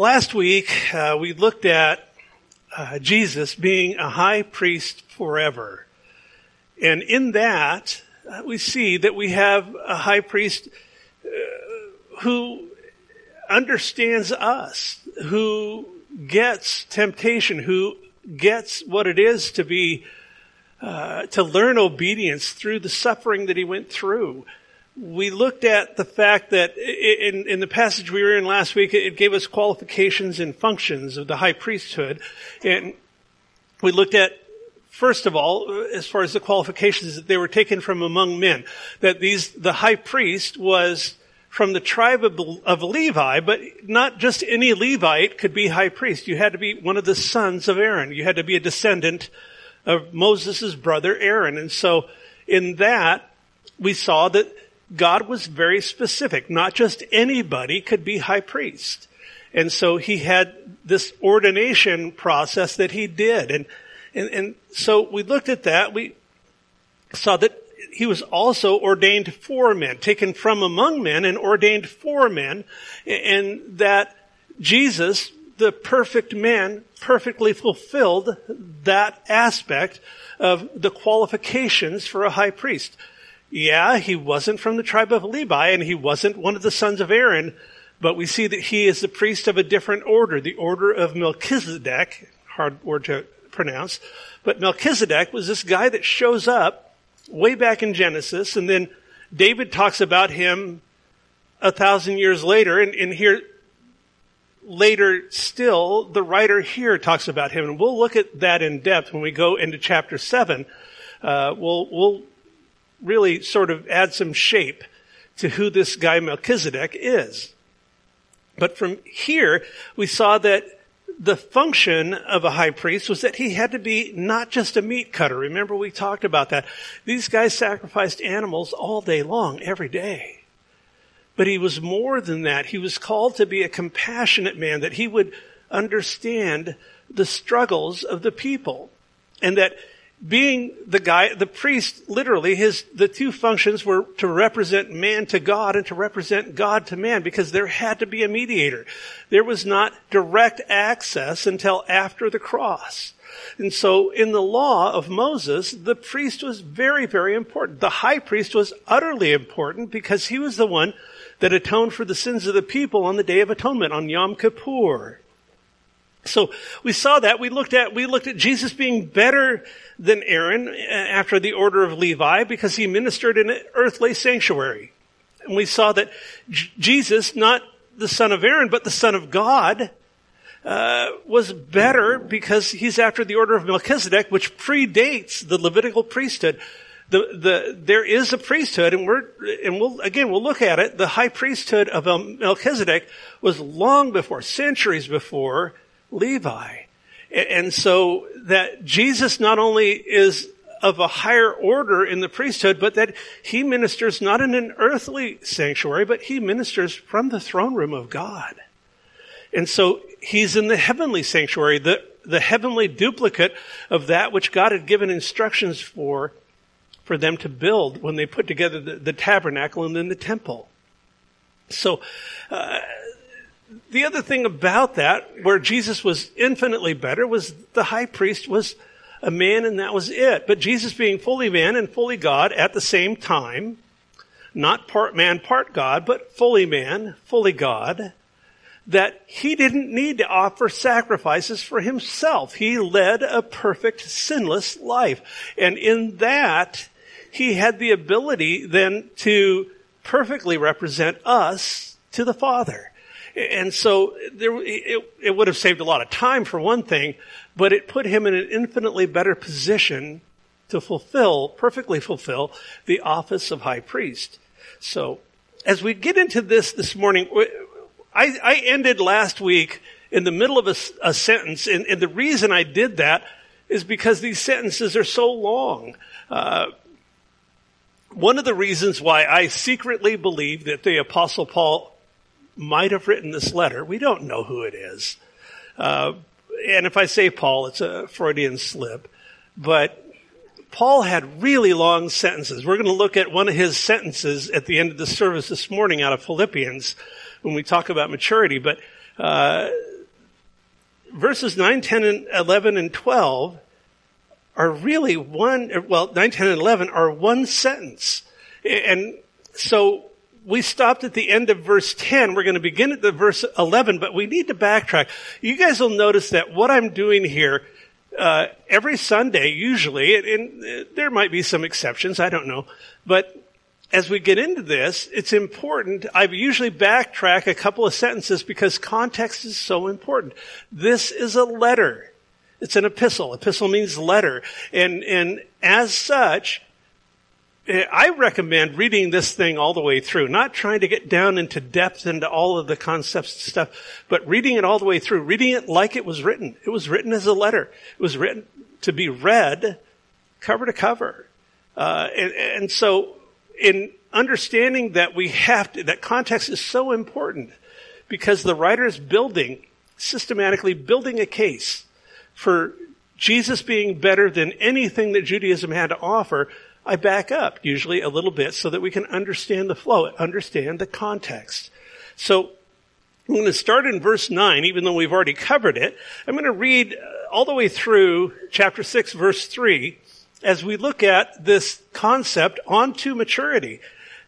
Last week, uh, we looked at uh, Jesus being a high priest forever. And in that, uh, we see that we have a high priest uh, who understands us, who gets temptation, who gets what it is to be, uh, to learn obedience through the suffering that he went through we looked at the fact that in, in, the passage we were in last week, it gave us qualifications and functions of the high priesthood. And we looked at, first of all, as far as the qualifications, that they were taken from among men. That these, the high priest was from the tribe of, of Levi, but not just any Levite could be high priest. You had to be one of the sons of Aaron. You had to be a descendant of Moses' brother Aaron. And so in that, we saw that God was very specific. Not just anybody could be high priest. And so he had this ordination process that he did. And, and, and so we looked at that. We saw that he was also ordained for men, taken from among men and ordained for men. And that Jesus, the perfect man, perfectly fulfilled that aspect of the qualifications for a high priest. Yeah, he wasn't from the tribe of Levi and he wasn't one of the sons of Aaron, but we see that he is the priest of a different order, the order of Melchizedek, hard word to pronounce. But Melchizedek was this guy that shows up way back in Genesis and then David talks about him a thousand years later and, and here later still the writer here talks about him and we'll look at that in depth when we go into chapter 7 uh, we'll we'll really sort of add some shape to who this guy Melchizedek is. But from here, we saw that the function of a high priest was that he had to be not just a meat cutter. Remember we talked about that. These guys sacrificed animals all day long, every day. But he was more than that. He was called to be a compassionate man, that he would understand the struggles of the people. And that being the guy, the priest, literally, his, the two functions were to represent man to God and to represent God to man because there had to be a mediator. There was not direct access until after the cross. And so in the law of Moses, the priest was very, very important. The high priest was utterly important because he was the one that atoned for the sins of the people on the Day of Atonement, on Yom Kippur. So we saw that. We looked at, we looked at Jesus being better than Aaron uh, after the order of Levi because he ministered in an earthly sanctuary. And we saw that J- Jesus, not the son of Aaron, but the son of God, uh, was better because he's after the order of Melchizedek, which predates the Levitical priesthood. The, the, there is a priesthood, and we're, and we'll, again, we'll look at it. The high priesthood of Melchizedek was long before, centuries before Levi. And so that Jesus not only is of a higher order in the priesthood, but that he ministers not in an earthly sanctuary, but he ministers from the throne room of God. And so he's in the heavenly sanctuary, the, the heavenly duplicate of that which God had given instructions for, for them to build when they put together the, the tabernacle and then the temple. So, uh, the other thing about that, where Jesus was infinitely better, was the high priest was a man and that was it. But Jesus being fully man and fully God at the same time, not part man, part God, but fully man, fully God, that he didn't need to offer sacrifices for himself. He led a perfect, sinless life. And in that, he had the ability then to perfectly represent us to the Father. And so there, it, it would have saved a lot of time for one thing, but it put him in an infinitely better position to fulfill, perfectly fulfill, the office of high priest. So, as we get into this this morning, I, I ended last week in the middle of a, a sentence, and, and, the reason I did that is because these sentences are so long. Uh, one of the reasons why I secretly believe that the apostle Paul might have written this letter. We don't know who it is. Uh, and if I say Paul, it's a Freudian slip. But Paul had really long sentences. We're going to look at one of his sentences at the end of the service this morning out of Philippians when we talk about maturity. But Uh, verses 9, 10, and 11, and 12 are really one, well, 9, 10, and 11 are one sentence. And so we stopped at the end of verse 10. We're going to begin at the verse 11, but we need to backtrack. You guys will notice that what I'm doing here, uh, every Sunday, usually, and, and there might be some exceptions, I don't know, but as we get into this, it's important. I usually backtrack a couple of sentences because context is so important. This is a letter. It's an epistle. Epistle means letter. And, and as such, I recommend reading this thing all the way through, not trying to get down into depth into all of the concepts and stuff, but reading it all the way through, reading it like it was written. It was written as a letter. It was written to be read cover to cover. Uh, and, and so in understanding that we have to, that context is so important because the writer is building, systematically building a case for Jesus being better than anything that Judaism had to offer. I back up usually a little bit so that we can understand the flow, understand the context. So I'm going to start in verse 9, even though we've already covered it. I'm going to read all the way through chapter 6, verse 3, as we look at this concept onto maturity.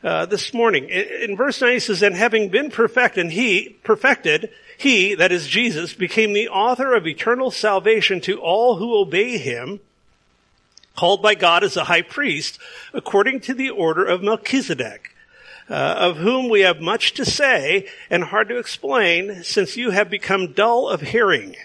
Uh, this morning. In, in verse 9 he says, And having been perfected, he, perfected, he, that is Jesus, became the author of eternal salvation to all who obey him, called by God as a high priest, according to the order of Melchizedek, uh, of whom we have much to say and hard to explain, since you have become dull of hearing.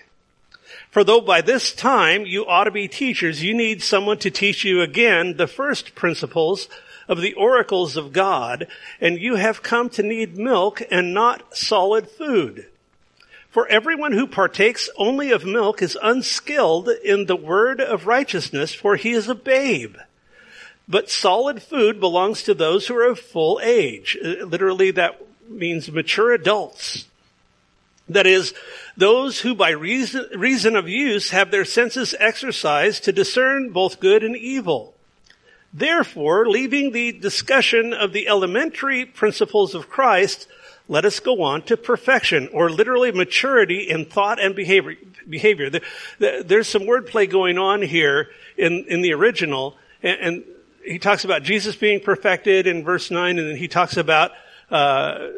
For though by this time you ought to be teachers, you need someone to teach you again the first principles of the oracles of God, and you have come to need milk and not solid food. For everyone who partakes only of milk is unskilled in the word of righteousness, for he is a babe. But solid food belongs to those who are of full age. Uh, literally that means mature adults. That is, those who by reason, reason of use have their senses exercised to discern both good and evil. Therefore, leaving the discussion of the elementary principles of Christ, let us go on to perfection, or literally maturity in thought and behavior. behavior. There's some wordplay going on here in, in the original, and, he talks about Jesus being perfected in verse 9, and then he talks about uh,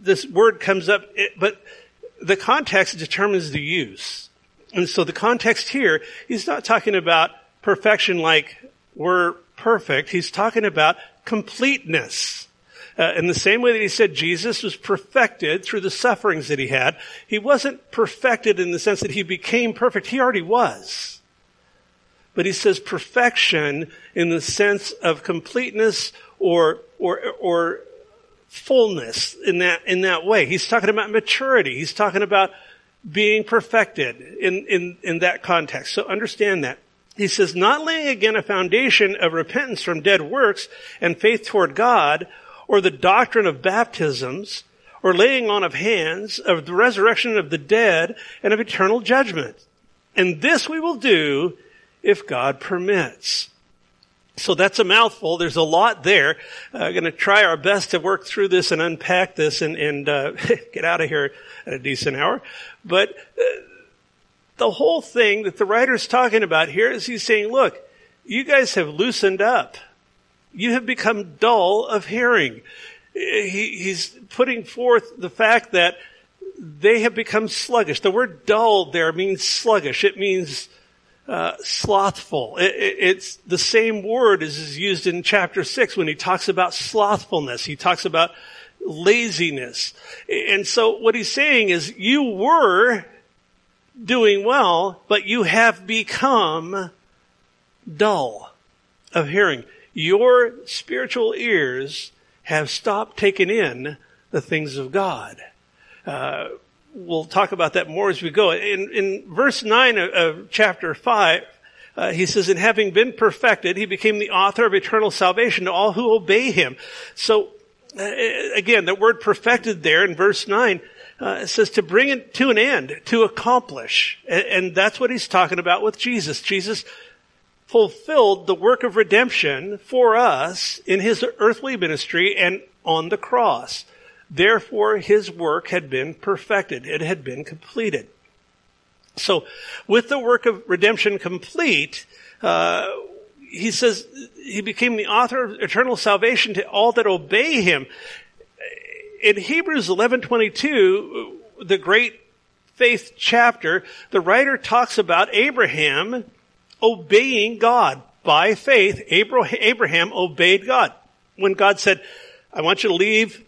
this word comes up, but the context determines the use. And so the context here, he's not talking about perfection like we're perfect. He's talking about completeness. Uh, in the same way that he said Jesus was perfected through the sufferings that he had, he wasn't perfected in the sense that he became perfect. He already was. But he says perfection in the sense of completeness or, or, or fullness in that, in that way. He's talking about maturity. He's talking about being perfected in, in, in that context. So understand that. He says, not laying again a foundation of repentance from dead works and faith toward God, or the doctrine of baptisms, or laying on of hands, of the resurrection of the dead, and of eternal judgment. And this we will do if God permits. So that's a mouthful. There's a lot there. I'm uh, going to try our best to work through this and unpack this and, and uh, get out of here at a decent hour. But uh, the whole thing that the writer's talking about here is he's saying, look, you guys have loosened up. You have become dull of hearing. He, he's putting forth the fact that they have become sluggish. The word dull there means sluggish. It means uh, slothful. It, it, it's the same word as is used in chapter six when he talks about slothfulness. He talks about laziness. And so what he's saying is you were doing well, but you have become dull of hearing. Your spiritual ears have stopped taking in the things of God. Uh, we'll talk about that more as we go. In, in verse 9 of, of chapter 5, uh, he says, "In having been perfected, he became the author of eternal salvation to all who obey him. So, uh, again, the word perfected there in verse 9 uh, says to bring it to an end, to accomplish. And, and that's what he's talking about with Jesus. Jesus fulfilled the work of redemption for us in his earthly ministry and on the cross. Therefore, his work had been perfected. It had been completed. So, with the work of redemption complete, uh, he says he became the author of eternal salvation to all that obey him. In Hebrews 11:22, the great faith chapter, the writer talks about Abraham obeying God by faith. Abraham obeyed God. When God said, I want you to leave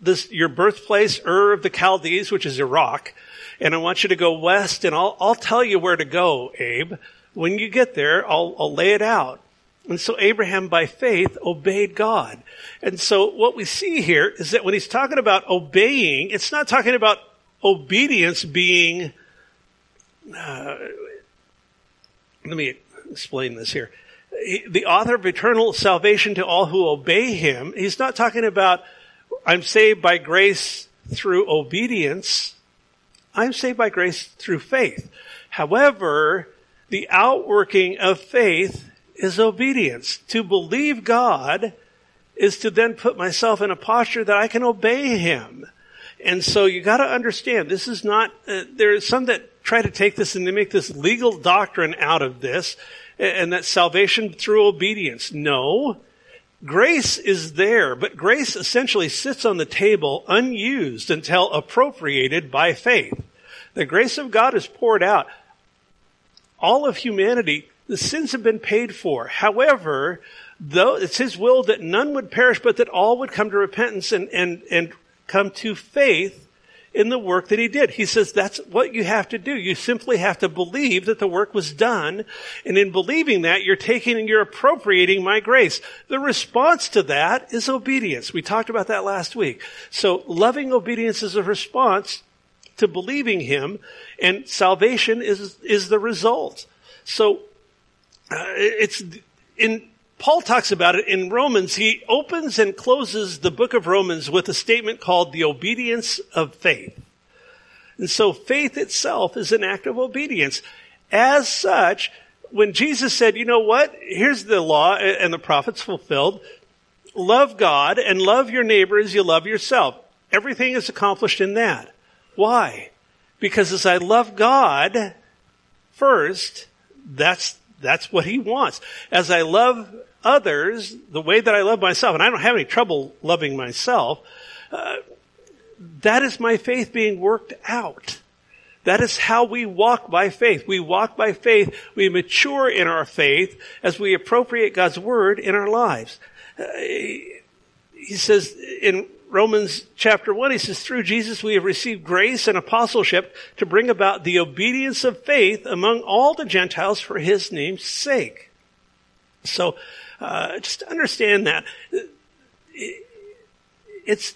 this, your birthplace, Ur of the Chaldees, which is Iraq, and I want you to go west and I'll, I'll tell you where to go, Abe. When you get there, I'll, I'll lay it out. And so Abraham by faith obeyed God. And so what we see here is that when he's talking about obeying, it's not talking about obedience being, uh, let me explain this here. The author of eternal salvation to all who obey him, he's not talking about, I'm saved by grace through obedience. I'm saved by grace through faith. However, the outworking of faith is obedience. To believe God is to then put myself in a posture that I can obey Him. And so you gotta understand, this is not, uh, there is some that try to take this and they make this legal doctrine out of this, and that salvation through obedience. No. Grace is there, but grace essentially sits on the table unused until appropriated by faith. The grace of God is poured out. All of humanity, the sins have been paid for. However, though it's His will that none would perish, but that all would come to repentance and, and, and come to faith in the work that he did. He says that's what you have to do. You simply have to believe that the work was done. And in believing that, you're taking and you're appropriating my grace. The response to that is obedience. We talked about that last week. So loving obedience is a response to believing him and salvation is, is the result. So uh, it's in Paul talks about it in Romans. He opens and closes the book of Romans with a statement called the obedience of faith. And so faith itself is an act of obedience. As such, when Jesus said, you know what? Here's the law and the prophets fulfilled. Love God and love your neighbor as you love yourself. Everything is accomplished in that. Why? Because as I love God first, that's, that's what he wants. As I love others the way that I love myself, and I don't have any trouble loving myself, uh, that is my faith being worked out. That is how we walk by faith. We walk by faith. We mature in our faith as we appropriate God's word in our lives. Uh, he says in Romans chapter 1, he says, through Jesus we have received grace and apostleship to bring about the obedience of faith among all the Gentiles for his name's sake. So uh, just understand that it's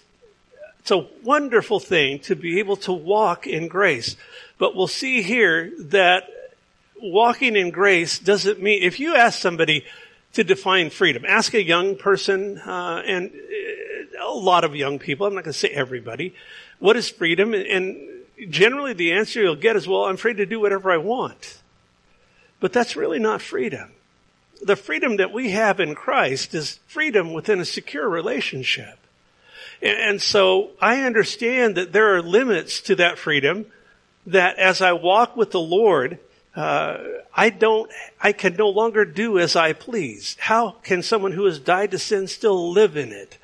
it's a wonderful thing to be able to walk in grace. But we'll see here that walking in grace doesn't mean if you ask somebody to define freedom, ask a young person uh, and uh, a lot of young people. I'm not going to say everybody. What is freedom? And generally, the answer you'll get is, "Well, I'm free to do whatever I want." But that's really not freedom the freedom that we have in Christ is freedom within a secure relationship. And so I understand that there are limits to that freedom that as I walk with the Lord, uh, I don't, I can no longer do as I please. How can someone who has died to sin still live in it?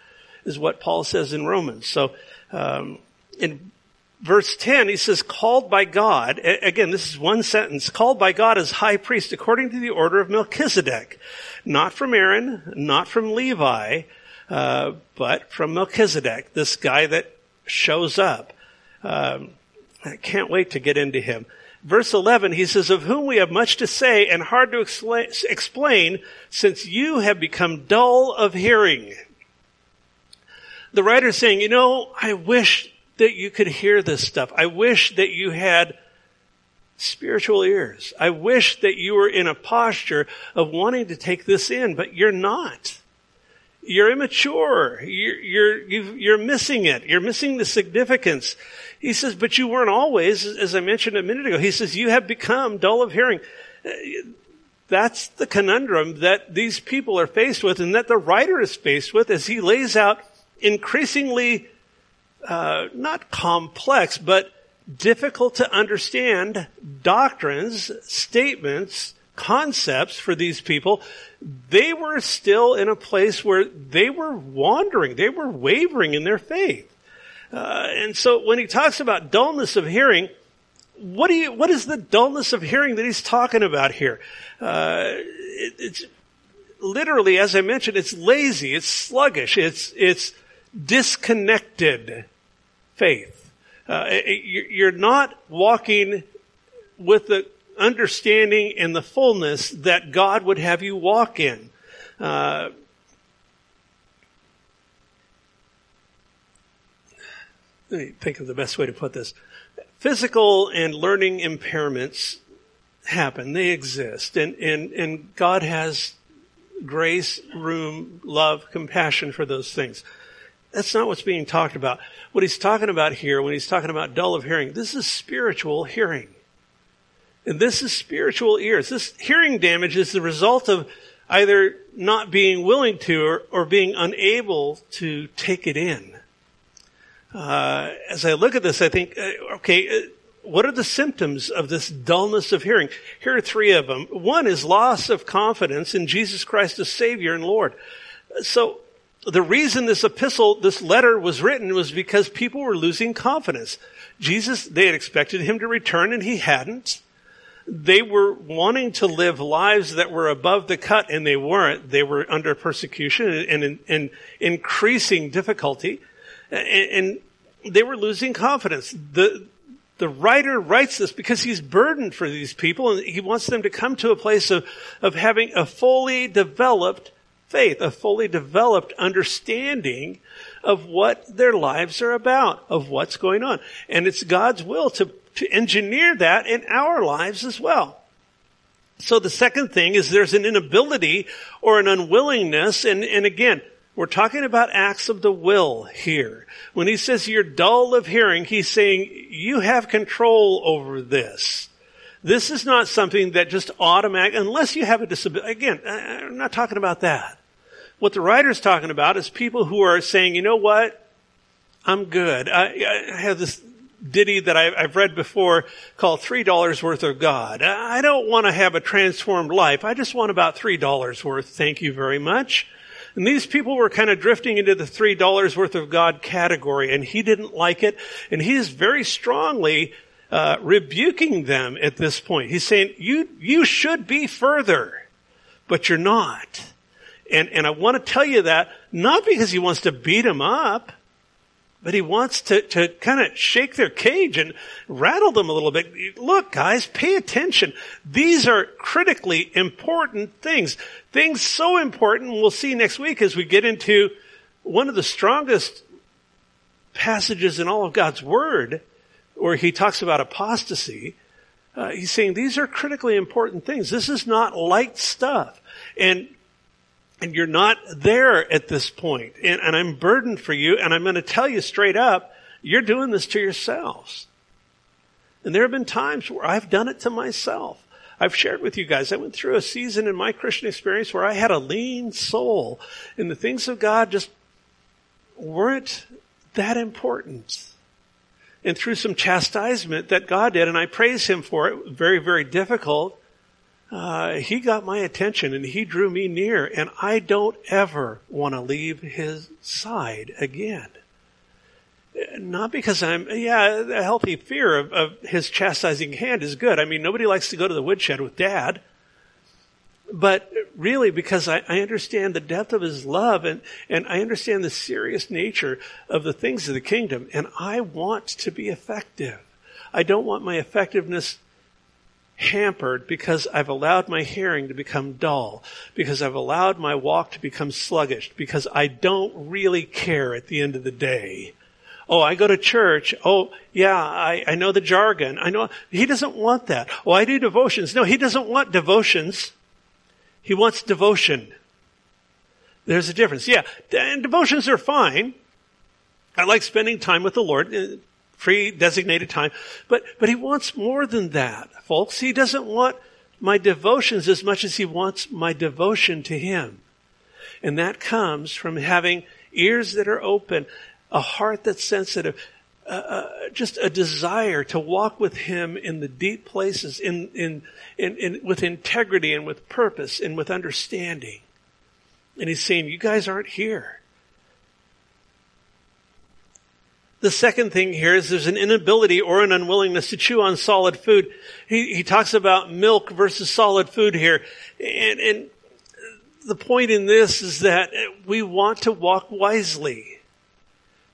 Is what Paul says in Romans. So, um, in verse 10, he says, called by God, again, this is one sentence, called by God as high priest according to the order of Melchizedek. Not from Aaron, not from Levi, uh, but from Melchizedek, this guy that shows up. Um, I can't wait to get into him. Verse 11, he says, of whom we have much to say and hard to explain since you have become dull of hearing. The writer is saying, you know, I wish that you could hear this stuff. I wish that you had spiritual ears. I wish that you were in a posture of wanting to take this in, but you're not. You're immature. You're, you're, you are missing it. You're missing the significance. He says, but you weren't always, as I mentioned a minute ago, he says, you have become dull of hearing. That's the conundrum that these people are faced with and that the writer is faced with as he lays out increasingly uh, not complex, but difficult to understand doctrines, statements, concepts for these people, they were still in a place where they were wandering. They were wavering in their faith. Uh, and so when he talks about dullness of hearing, what do you, what is the dullness of hearing that he's talking about here? Uh, it, it's literally, as I mentioned, it's lazy, it's sluggish, it's, it's disconnected faith. Uh, you're not walking with the understanding and the fullness that God would have you walk in. Uh, let me think of the best way to put this. Physical and learning impairments happen. They exist. And, and, and God has grace, room, love, compassion for those things. That's not what's being talked about. What he's talking about here, when he's talking about dull of hearing, this is spiritual hearing. And this is spiritual ears. This hearing damage is the result of either not being willing to or, or being unable to take it in. Uh, as I look at this, I think, uh, okay, uh, what are the symptoms of this dullness of hearing? Here are three of them. One is loss of confidence in Jesus Christ as Savior and Lord. So the reason this epistle, this letter was written was because people were losing confidence. Jesus, they had expected him to return and he hadn't they were wanting to live lives that were above the cut and they weren't. They were under persecution and, and, and increasing difficulty and, and, they were losing confidence. The, the writer writes this because he's burdened for these people and he wants them to come to a place of, of having a fully developed faith, a fully developed understanding of what their lives are about, of what's going on. And it's God's will to to engineer that in our lives as well. So the second thing is there's an inability or an unwillingness, and, and again, we're talking about acts of the will here. When he says you're dull of hearing, he's saying you have control over this. This is not something that just automatic, unless you have a disability. Again, I'm not talking about that. What the writer's talking about is people who are saying, you know what? I'm good. I, I have this ditty that I've read before called Three Dollars Worth of God. I don't want to have a transformed life. I just want about three dollars worth. Thank you very much. And these people were kind of drifting into the three dollars worth of God category, and he didn't like it, and he is very strongly uh, rebuking them at this point. He's saying, "You you should be further, but you're not." And and I want to tell you that not because he wants to beat them up, but he wants to, to kind of shake their cage and rattle them a little bit. Look, guys, pay attention. These are critically important things. Things so important we'll see next week as we get into one of the strongest passages in all of God's Word where he talks about apostasy. Uh, he's saying these are critically important things. This is not light stuff. And and you're not there at this point, and, and I'm burdened for you, and I'm going to tell you straight up, you're doing this to yourselves. And there have been times where I've done it to myself. I've shared with you guys, I went through a season in my Christian experience where I had a lean soul, and the things of God just weren't that important. And through some chastisement that God did, and I praise Him for it, very, very difficult, uh, he got my attention and he drew me near, and I don't ever want to leave his side again. Not because I'm, yeah, a healthy fear of, of his chastising hand is good. I mean, nobody likes to go to the woodshed with dad. But really, because I, I understand the depth of his love and, and I understand the serious nature of the things of the kingdom, and I want to be effective. I don't want my effectiveness hampered because I've allowed my hearing to become dull, because I've allowed my walk to become sluggish, because I don't really care at the end of the day. Oh, I go to church. Oh, yeah, I, I know the jargon. I know. He doesn't want that. Oh, I do devotions. No, he doesn't want devotions. He wants devotion. There's a difference. Yeah, and devotions are fine. I like spending time with the Lord free designated time. But, but he wants more than that, folks. He doesn't want my devotions as much as he wants my devotion to him. And that comes from having ears that are open, a heart that's sensitive, uh, uh, just a desire to walk with Him in the deep places, in, in, in, in, with integrity and with purpose and with understanding. And He's saying, you guys aren't here. The second thing here is there's an inability or an unwillingness to chew on solid food. He, he talks about milk versus solid food here. And, and the point in this is that we want to walk wisely.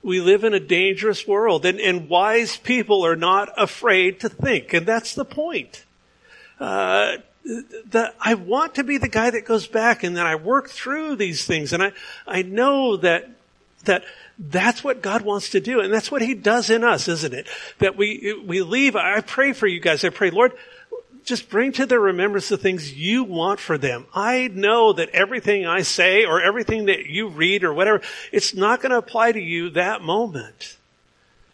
We live in a dangerous world and, and wise people are not afraid to think. And that's the point. Uh, I want to be the guy that goes back and then I work through these things and I, I know that, that that's what God wants to do. And that's what He does in us, isn't it? That we, we leave. I pray for you guys. I pray, Lord, just bring to their remembrance the things you want for them. I know that everything I say or everything that you read or whatever, it's not going to apply to you that moment.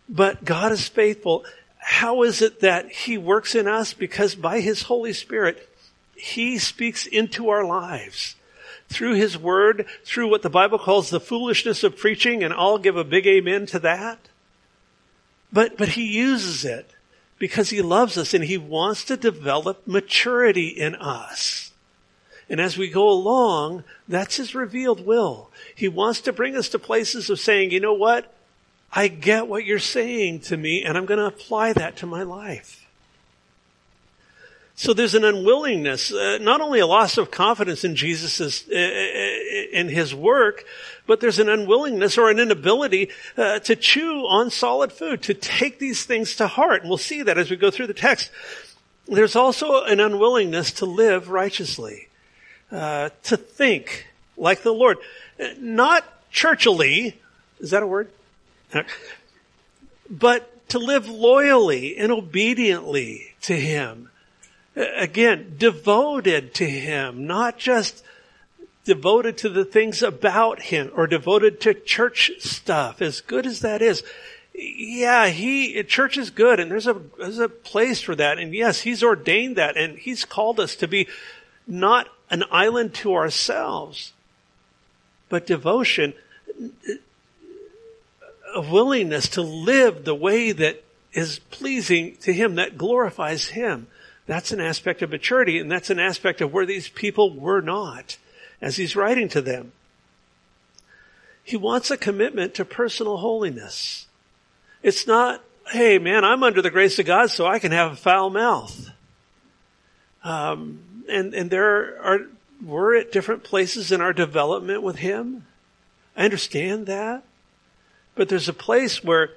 But God is faithful. How is it that He works in us? Because by His Holy Spirit, He speaks into our lives through His Word, through what the Bible calls the foolishness of preaching, and I'll give a big amen to that. But, but He uses it because He loves us and He wants to develop maturity in us. And as we go along, that's His revealed will. He wants to bring us to places of saying, you know what? I get what you're saying to me and I'm going to apply that to my life. So there's an unwillingness, uh, not only a loss of confidence in Jesus' uh, uh, in his work, but there's an unwillingness or an inability uh, to chew on solid food, to take these things to heart. And we'll see that as we go through the text. There's also an unwillingness to live righteously, uh, to think like the Lord, uh, not churchily. Is that a word? But to live loyally and obediently to Him Again, devoted to Him, not just devoted to the things about Him or devoted to church stuff, as good as that is. Yeah, he, church is good and there's a, there's a place for that. And yes, He's ordained that and He's called us to be not an island to ourselves, but devotion, a willingness to live the way that is pleasing to Him, that glorifies Him. That's an aspect of maturity, and that's an aspect of where these people were not as he's writing to them. He wants a commitment to personal holiness. It's not, hey man, I'm under the grace of God so I can have a foul mouth. Um, and, and there are, we're at different places in our development with Him. I understand that. But there's a place where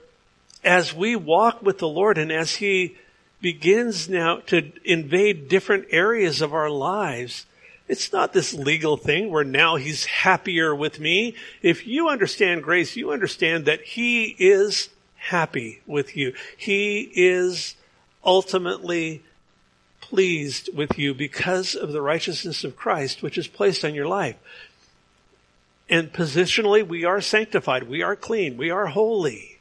as we walk with the Lord and as He begins now to invade different areas of our lives. It's not this legal thing where now he's happier with me. If you understand grace, you understand that he is happy with you. He is ultimately pleased with you because of the righteousness of Christ, which is placed on your life. And positionally, we are sanctified. We are clean. We are holy.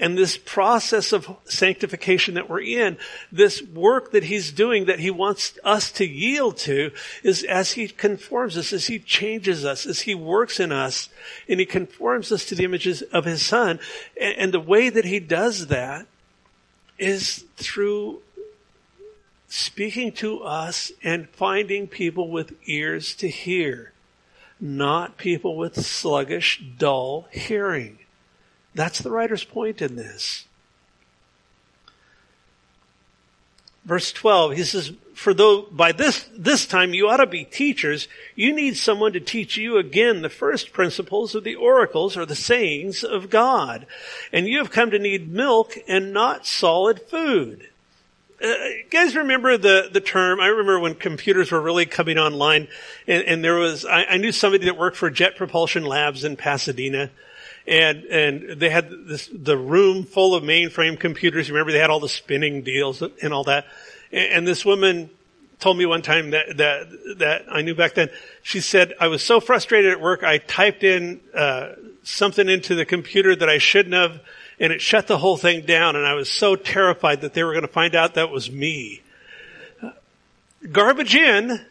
And this process of sanctification that we're in, this work that he's doing that he wants us to yield to is as he conforms us, as he changes us, as he works in us, and he conforms us to the images of his son. And, the way that he does that is through speaking to us and finding people with ears to hear, not people with sluggish, dull hearing. That's the writer's point in this. Verse 12, he says, for though by this, this time you ought to be teachers, you need someone to teach you again the first principles of the oracles or the sayings of God. And you have come to need milk and not solid food. Uh, guys remember the, the term? I remember when computers were really coming online and, and there was, I, I knew somebody that worked for Jet Propulsion Labs in Pasadena and and they had this the room full of mainframe computers. Remember, they had all the spinning deals and all that. And, and this woman told me one time that that that I knew back then. She said I was so frustrated at work, I typed in uh, something into the computer that I shouldn't have, and it shut the whole thing down. And I was so terrified that they were going to find out that was me. Garbage in,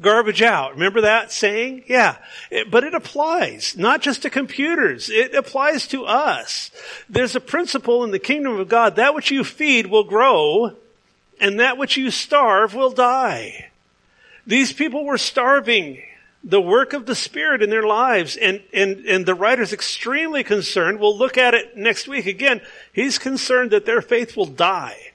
garbage out. Remember that saying? Yeah. It, but it applies not just to computers. It applies to us. There's a principle in the kingdom of God. That which you feed will grow and that which you starve will die. These people were starving the work of the Spirit in their lives and, and, and the writer's extremely concerned. We'll look at it next week again. He's concerned that their faith will die.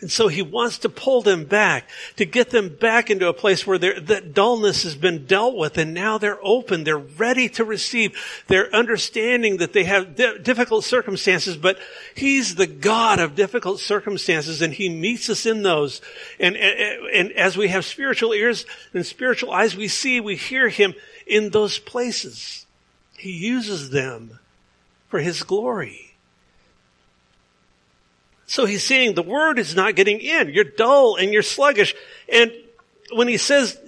And so he wants to pull them back, to get them back into a place where that dullness has been dealt with and now they're open, they're ready to receive, they're understanding that they have di- difficult circumstances, but he's the God of difficult circumstances and he meets us in those. And, and, and as we have spiritual ears and spiritual eyes, we see, we hear him in those places. He uses them for his glory. So he's saying the word is not getting in. You're dull and you're sluggish. And when he says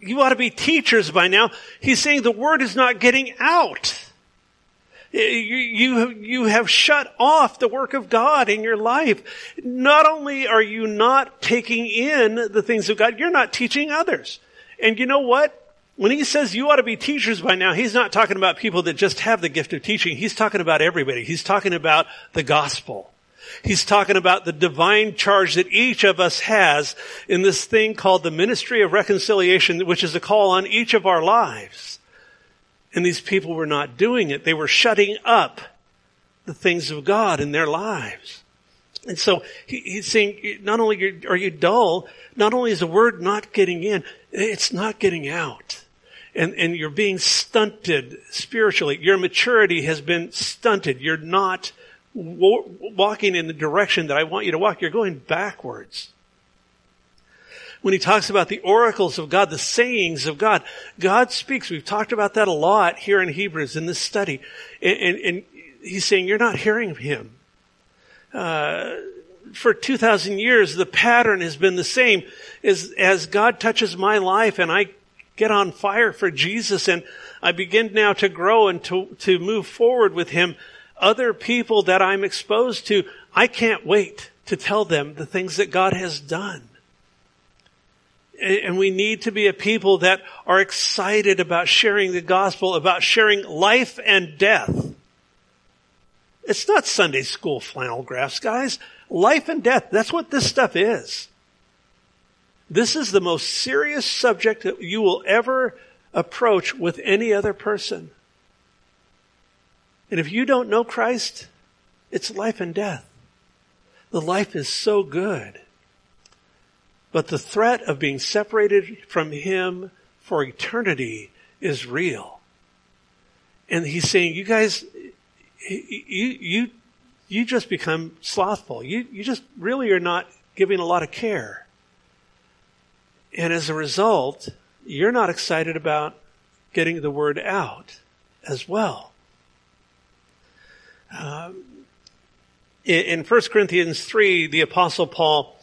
you ought to be teachers by now, he's saying the word is not getting out. You, you, you have shut off the work of God in your life. Not only are you not taking in the things of God, you're not teaching others. And you know what? When he says you ought to be teachers by now, he's not talking about people that just have the gift of teaching. He's talking about everybody. He's talking about the gospel. He's talking about the divine charge that each of us has in this thing called the ministry of reconciliation, which is a call on each of our lives. And these people were not doing it. They were shutting up the things of God in their lives. And so he, he's saying, not only are you dull, not only is the word not getting in, it's not getting out. And, and you're being stunted spiritually. Your maturity has been stunted. You're not walking in the direction that I want you to walk. You're going backwards. When he talks about the oracles of God, the sayings of God, God speaks. We've talked about that a lot here in Hebrews in this study. And, and, and he's saying, you're not hearing him. Uh, for 2,000 years, the pattern has been the same. As, as God touches my life and I get on fire for Jesus and I begin now to grow and to, to move forward with Him, other people that I'm exposed to, I can't wait to tell them the things that God has done. And we need to be a people that are excited about sharing the gospel, about sharing life and death. It's not Sunday school flannel graphs, guys. Life and death, that's what this stuff is. This is the most serious subject that you will ever approach with any other person. And if you don't know Christ, it's life and death. The life is so good. But the threat of being separated from Him for eternity is real. And He's saying, you guys, you, you, you just become slothful. You, you just really are not giving a lot of care. And as a result, you're not excited about getting the word out as well. Um, in, in 1 Corinthians 3, the apostle Paul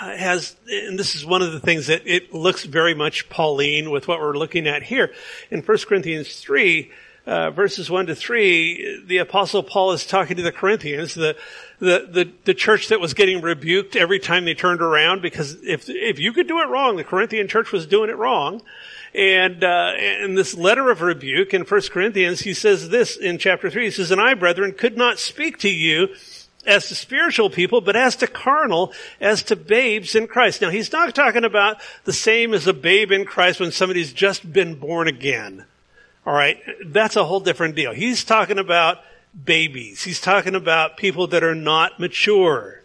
uh, has, and this is one of the things that it looks very much Pauline with what we're looking at here. In 1 Corinthians 3, uh, verses 1 to 3, the apostle Paul is talking to the Corinthians, the, the, the, the, church that was getting rebuked every time they turned around because if, if you could do it wrong, the Corinthian church was doing it wrong. And uh, in this letter of rebuke in 1 Corinthians, he says this in chapter 3. He says, And I, brethren, could not speak to you as to spiritual people, but as to carnal, as to babes in Christ. Now, he's not talking about the same as a babe in Christ when somebody's just been born again. All right? That's a whole different deal. He's talking about babies. He's talking about people that are not mature.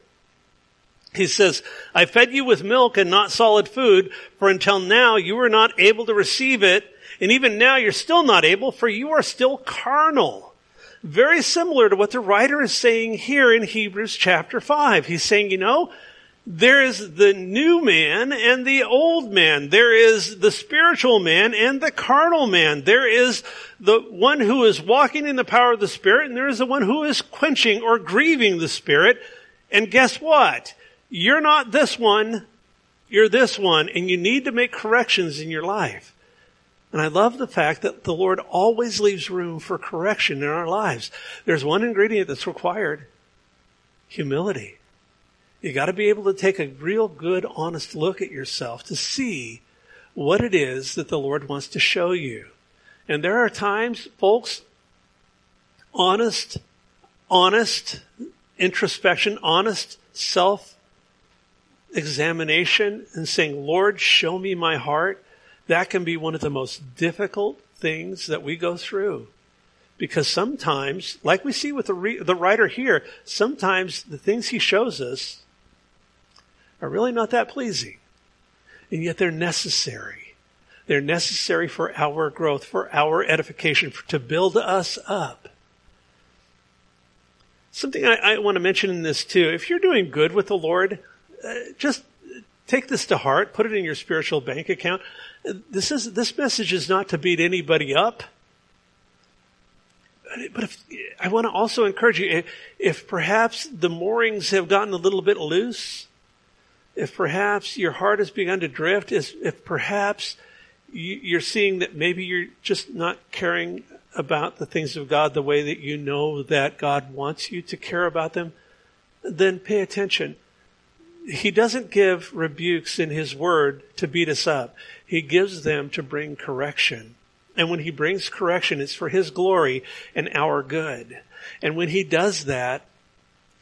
He says, I fed you with milk and not solid food, for until now you were not able to receive it, and even now you're still not able, for you are still carnal. Very similar to what the writer is saying here in Hebrews chapter 5. He's saying, you know, there is the new man and the old man. There is the spiritual man and the carnal man. There is the one who is walking in the power of the Spirit, and there is the one who is quenching or grieving the Spirit. And guess what? You're not this one, you're this one, and you need to make corrections in your life. And I love the fact that the Lord always leaves room for correction in our lives. There's one ingredient that's required. Humility. You got to be able to take a real good, honest look at yourself to see what it is that the Lord wants to show you. And there are times, folks, honest, honest introspection, honest self examination and saying, Lord, show me my heart. That can be one of the most difficult things that we go through. Because sometimes, like we see with the, re- the writer here, sometimes the things he shows us are really not that pleasing. And yet they're necessary. They're necessary for our growth, for our edification, for, to build us up. Something I, I, want to mention in this too. If you're doing good with the Lord, Uh, just take this to heart, put it in your spiritual bank account. This is, this message is not to beat anybody up. But if, I want to also encourage you, if, if perhaps the moorings have gotten a little bit loose, if perhaps your heart has begun to drift, if perhaps you're seeing that maybe you're just not caring about the things of God the way that you know that God wants you to care about them, then pay attention. He doesn't give rebukes in His Word to beat us up. He gives them to bring correction. And when He brings correction, it's for His glory and our good. And when He does that,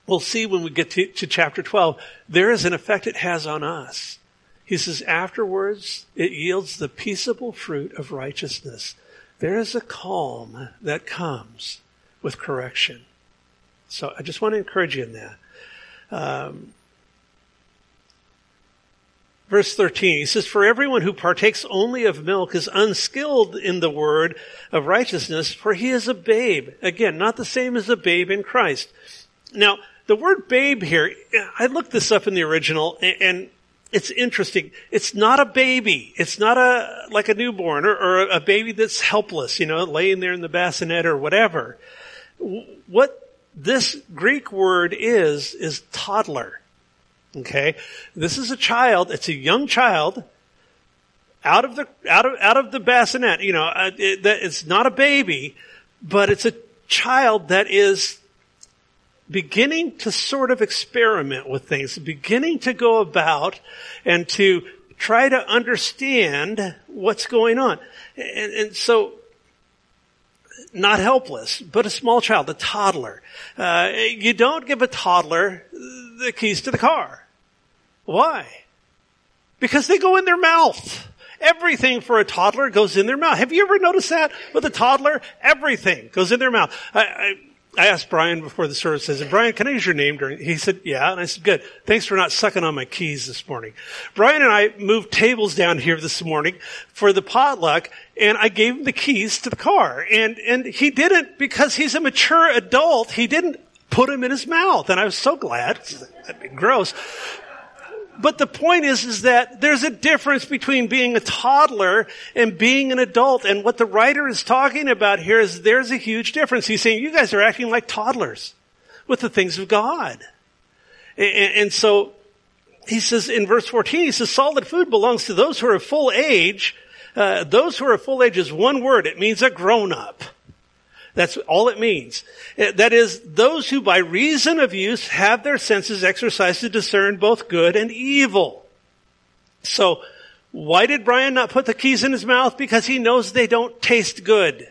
we'll see when we get to, to chapter 12, there is an effect it has on us. He says, afterwards, it yields the peaceable fruit of righteousness. There is a calm that comes with correction. So I just want to encourage you in that. Um, verse 13, he says, For everyone who partakes only of milk is unskilled in the word of righteousness, for he is a babe. Again, not the same as a babe in Christ. Now, the word babe here, I looked this up in the original and it's interesting. It's not a baby. It's not a, like a newborn or, or a baby that's helpless, you know, laying there in the bassinet or whatever. What this Greek word is, is toddler. Okay? This is a child, it's a young child out of the, out of, out of the bassinet, you know, uh, it, it's not a baby, but it's a child that is beginning to sort of experiment with things, beginning to go about and to try to understand what's going on. And, and so, not helpless, but a small child, a toddler. Uh, you don't give a toddler the keys to the car. Why? Because they go in their mouth. Everything for a toddler goes in their mouth. Have you ever noticed that with a toddler? Everything goes in their mouth. I, I, I asked Brian before the service, I said, Brian, can I use your name during, he said, yeah. And I said, good. Thanks for not sucking on my keys this morning. Brian and I moved tables down here this morning for the potluck and I gave him the keys to the car. And, and he didn't because he's a mature adult. He didn't put them in his mouth. And I was so glad. That'd be gross. But the point is, is that there's a difference between being a toddler and being an adult. And what the writer is talking about here is there's a huge difference. He's saying you guys are acting like toddlers with the things of God. And, and so he says in verse 14, he says solid food belongs to those who are full age. Uh, those who are full age is one word. It means a grown up. That's all it means. Uh, that is, those who by reason of use have their senses exercised to discern both good and evil. So, why did Brian not put the keys in his mouth? Because he knows they don't taste good.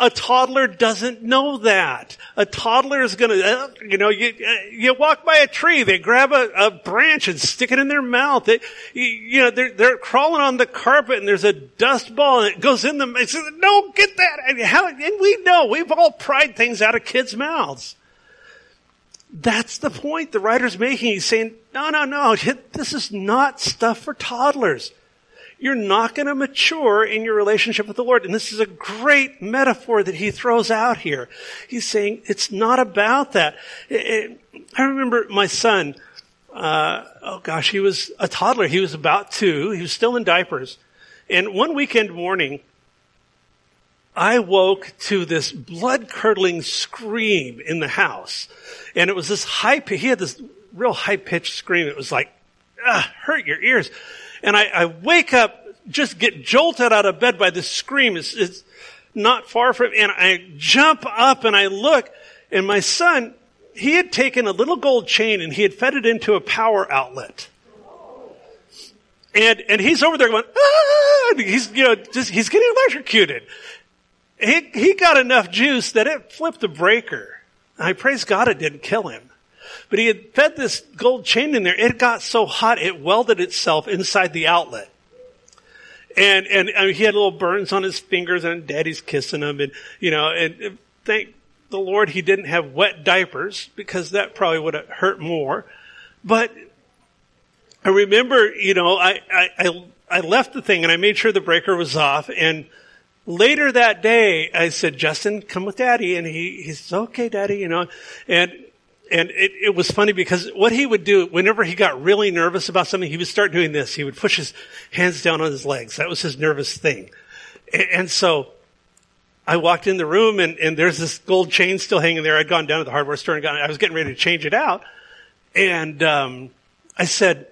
A toddler doesn't know that. A toddler is gonna, uh, you know, you, uh, you walk by a tree, they grab a, a branch and stick it in their mouth. They, you, know, they're, they're crawling on the carpet and there's a dust ball and it goes in them. It's, no, get that. And, how, and we know, we've all pried things out of kids' mouths. That's the point the writer's making. He's saying, no, no, no, this is not stuff for toddlers you're not going to mature in your relationship with the Lord. And this is a great metaphor that he throws out here. He's saying it's not about that. It, it, I remember my son, uh, oh gosh, he was a toddler. He was about two. He was still in diapers. And one weekend morning, I woke to this blood curdling scream in the house. And it was this high, he had this real high pitched scream. It was like, ah, hurt your ears. And I, I wake up, just get jolted out of bed by this scream. It's, it's not far from, and I jump up and I look, and my son, he had taken a little gold chain and he had fed it into a power outlet. And, and he's over there going, ah! He's, you know, just, he's getting electrocuted. He, he got enough juice that it flipped the breaker. I praise God it didn't kill him. But he had fed this gold chain in there. It got so hot it welded itself inside the outlet. And, and I mean, he had little burns on his fingers and daddy's kissing him and, you know, and thank the Lord he didn't have wet diapers because that probably would have hurt more. But I remember, you know, I, I, I, I left the thing and I made sure the breaker was off and later that day I said, Justin, come with daddy. And he, he says, okay, daddy, you know, and, and it, it was funny because what he would do whenever he got really nervous about something, he would start doing this. He would push his hands down on his legs. That was his nervous thing. And, and so I walked in the room and, and there's this gold chain still hanging there. I'd gone down to the hardware store and got, I was getting ready to change it out. And, um, I said,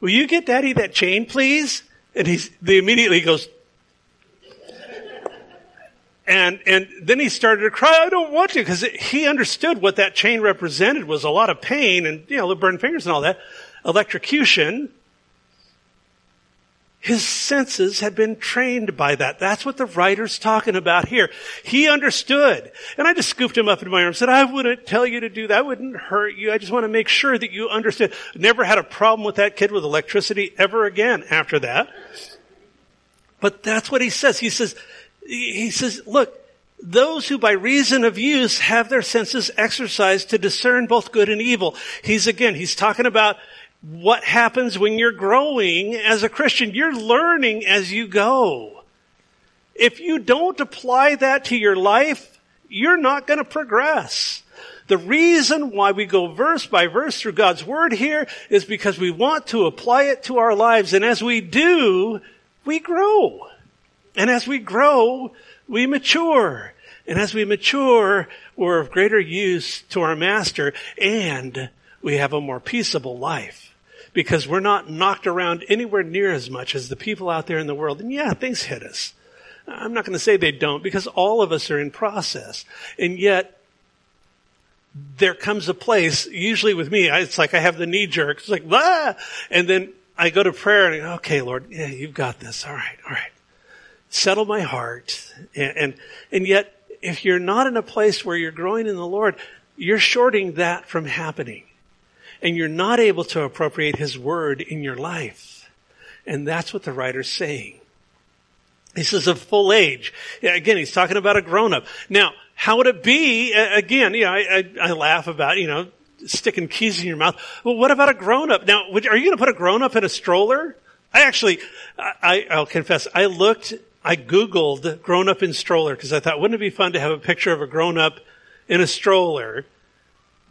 will you get daddy that chain, please? And he immediately goes, and, and then he started to cry, I don't want to, because he understood what that chain represented was a lot of pain and, you know, the burned fingers and all that. Electrocution. His senses had been trained by that. That's what the writer's talking about here. He understood. And I just scooped him up into my arms and said, I wouldn't tell you to do that. I wouldn't hurt you. I just want to make sure that you understood. Never had a problem with that kid with electricity ever again after that. But that's what he says. He says, he says, look, those who by reason of use have their senses exercised to discern both good and evil. He's again, he's talking about what happens when you're growing as a Christian. You're learning as you go. If you don't apply that to your life, you're not going to progress. The reason why we go verse by verse through God's Word here is because we want to apply it to our lives. And as we do, we grow. And as we grow, we mature. And as we mature, we're of greater use to our master and we have a more peaceable life because we're not knocked around anywhere near as much as the people out there in the world. And yeah, things hit us. I'm not going to say they don't because all of us are in process. And yet, there comes a place, usually with me, it's like I have the knee jerk. It's like, ah! And then I go to prayer and I go, okay, Lord, yeah, you've got this. All right, all right settle my heart. And, and, and yet, if you're not in a place where you're growing in the Lord, you're shorting that from happening. And you're not able to appropriate His Word in your life. And that's what the writer's saying. He says of full age. Again, he's talking about a grown-up. Now, how would it be, again, you know, I, I, I laugh about, you know, sticking keys in your mouth. Well, what about a grown-up? Now, would, are you going to put a grown-up in a stroller? I actually, I, I'll confess, I looked I Googled grown up in stroller because I thought, wouldn't it be fun to have a picture of a grown up in a stroller?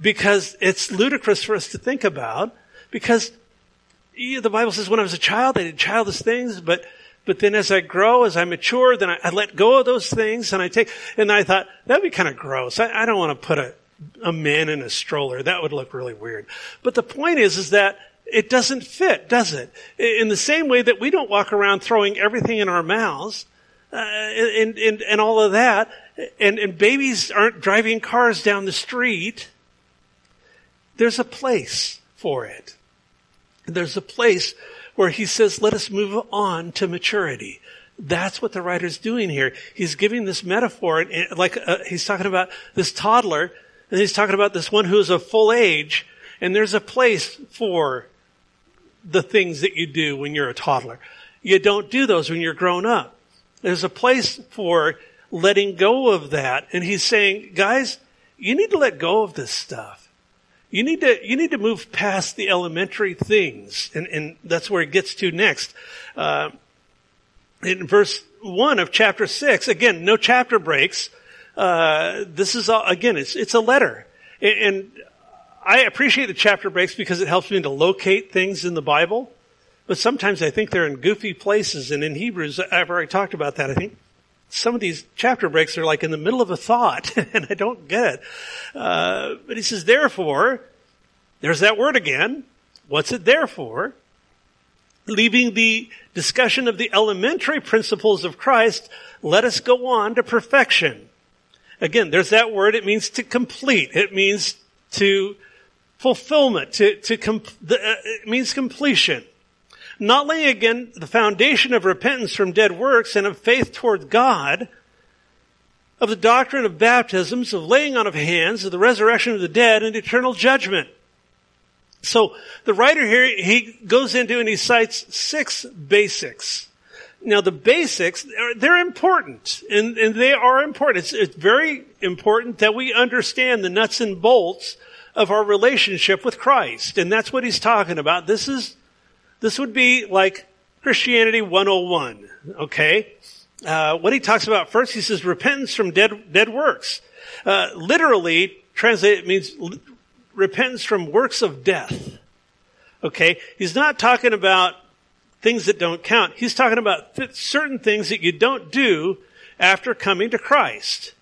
Because it's ludicrous for us to think about because the Bible says when I was a child, I did childish things, but, but then as I grow, as I mature, then I, I let go of those things and I take, and I thought, that'd be kind of gross. I, I don't want to put a, a man in a stroller. That would look really weird. But the point is, is that it doesn't fit, does it? In the same way that we don't walk around throwing everything in our mouths, uh, and, and, and all of that, and, and babies aren't driving cars down the street. There's a place for it. There's a place where he says, let us move on to maturity. That's what the writer's doing here. He's giving this metaphor, like uh, he's talking about this toddler, and he's talking about this one who is of full age, and there's a place for the things that you do when you're a toddler. You don't do those when you're grown up. There's a place for letting go of that. And he's saying, guys, you need to let go of this stuff. You need to, you need to move past the elementary things. And, and that's where it gets to next. Uh, in verse one of chapter six, again, no chapter breaks. Uh, this is all, again, it's, it's a letter. And, and I appreciate the chapter breaks because it helps me to locate things in the Bible. But sometimes I think they're in goofy places. And in Hebrews, I've already talked about that. I think some of these chapter breaks are like in the middle of a thought, and I don't get it. Uh, but he says, therefore, there's that word again. What's it there for? Leaving the discussion of the elementary principles of Christ, let us go on to perfection. Again, there's that word. It means to complete. It means to fulfillment, to, to com- the, uh, it means completion. Not laying again the foundation of repentance from dead works and of faith toward God, of the doctrine of baptisms, of laying on of hands, of the resurrection of the dead, and eternal judgment. So the writer here, he goes into and he cites six basics. Now the basics, they're important, and, and they are important. It's, it's very important that we understand the nuts and bolts of our relationship with Christ. And that's what he's talking about. This is, this would be like Christianity 101, okay? Uh, what he talks about first, he says repentance from dead, dead works. Uh, literally, translated means repentance from works of death. Okay? He's not talking about things that don't count. He's talking about th- certain things that you don't do after coming to Christ.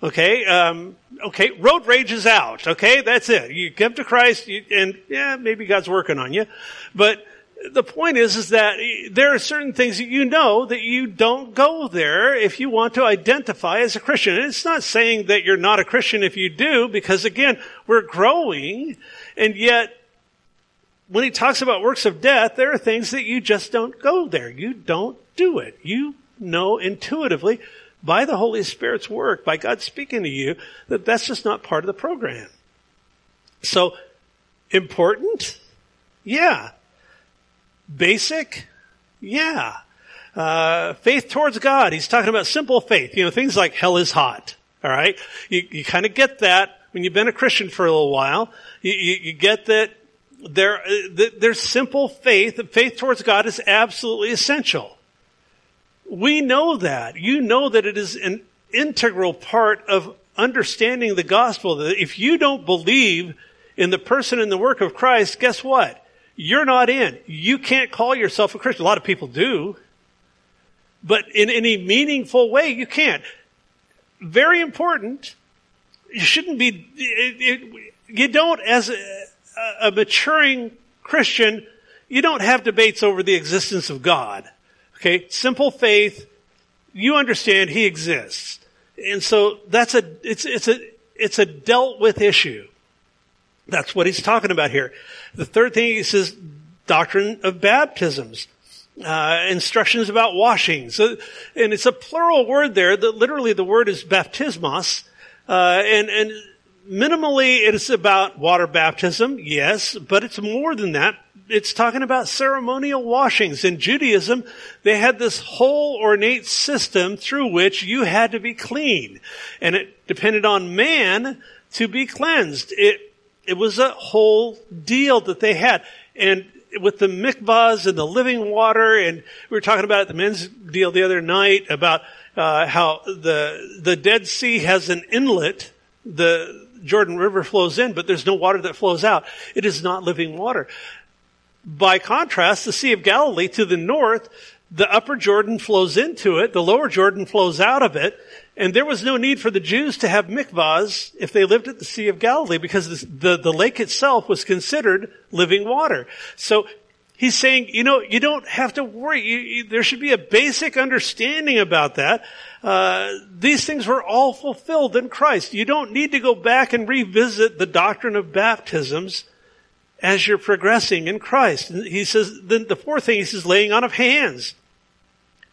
Okay, um, okay, road rage is out. Okay, that's it. You come to Christ, you, and yeah, maybe God's working on you, but the point is, is that there are certain things that you know that you don't go there if you want to identify as a Christian. And it's not saying that you're not a Christian if you do, because again, we're growing, and yet when he talks about works of death, there are things that you just don't go there. You don't do it. You know intuitively by the Holy Spirit's work, by God speaking to you, that that's just not part of the program. So, important? Yeah. Basic? Yeah. Uh, faith towards God. He's talking about simple faith. You know, things like hell is hot. All right. You, you kind of get that when you've been a Christian for a little while. You, you, you get that there, there's simple faith. Faith towards God is absolutely essential. We know that. You know that it is an integral part of understanding the gospel. That if you don't believe in the person and the work of Christ, guess what? You're not in. You can't call yourself a Christian. A lot of people do. But in any meaningful way, you can't. Very important. You shouldn't be, it, it, you don't, as a, a maturing Christian, you don't have debates over the existence of God. Okay, simple faith, you understand He exists. And so that's a, it's, it's a, it's a dealt with issue. That's what he's talking about here. The third thing he says, doctrine of baptisms. Uh, instructions about washing. So, and it's a plural word there. That literally the word is baptismos, uh, and and minimally it is about water baptism, yes, but it's more than that. It's talking about ceremonial washings. In Judaism, they had this whole ornate system through which you had to be clean. And it depended on man to be cleansed. It, it was a whole deal that they had. And with the mikvahs and the living water, and we were talking about the men's deal the other night about uh, how the the Dead Sea has an inlet. The Jordan River flows in, but there's no water that flows out. It is not living water. By contrast, the Sea of Galilee to the north, the upper Jordan flows into it, the lower Jordan flows out of it, and there was no need for the Jews to have mikvahs if they lived at the Sea of Galilee because the, the lake itself was considered living water. So he's saying, you know, you don't have to worry. You, you, there should be a basic understanding about that. Uh, these things were all fulfilled in Christ. You don't need to go back and revisit the doctrine of baptisms as you're progressing in Christ. And he says, then the fourth thing, he says, laying on of hands.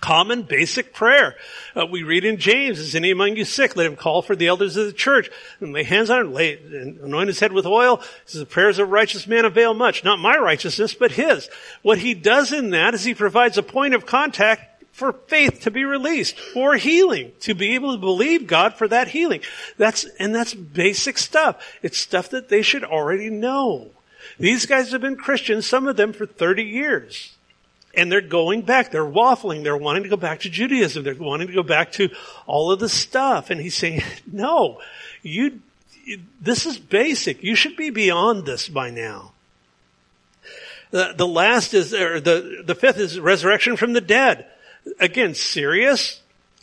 Common basic prayer. Uh, we read in James, is any among you sick? Let him call for the elders of the church and lay hands on him, lay, and anoint his head with oil. He says, the prayers of a righteous man avail much. Not my righteousness, but his. What he does in that is he provides a point of contact for faith to be released, for healing, to be able to believe God for that healing. That's, and that's basic stuff. It's stuff that they should already know. These guys have been Christians, some of them for 30 years. And they're going back. They're waffling. They're wanting to go back to Judaism. They're wanting to go back to all of the stuff. And he's saying, no, you, this is basic. You should be beyond this by now. The, the last is, or the, the fifth is resurrection from the dead. Again, serious,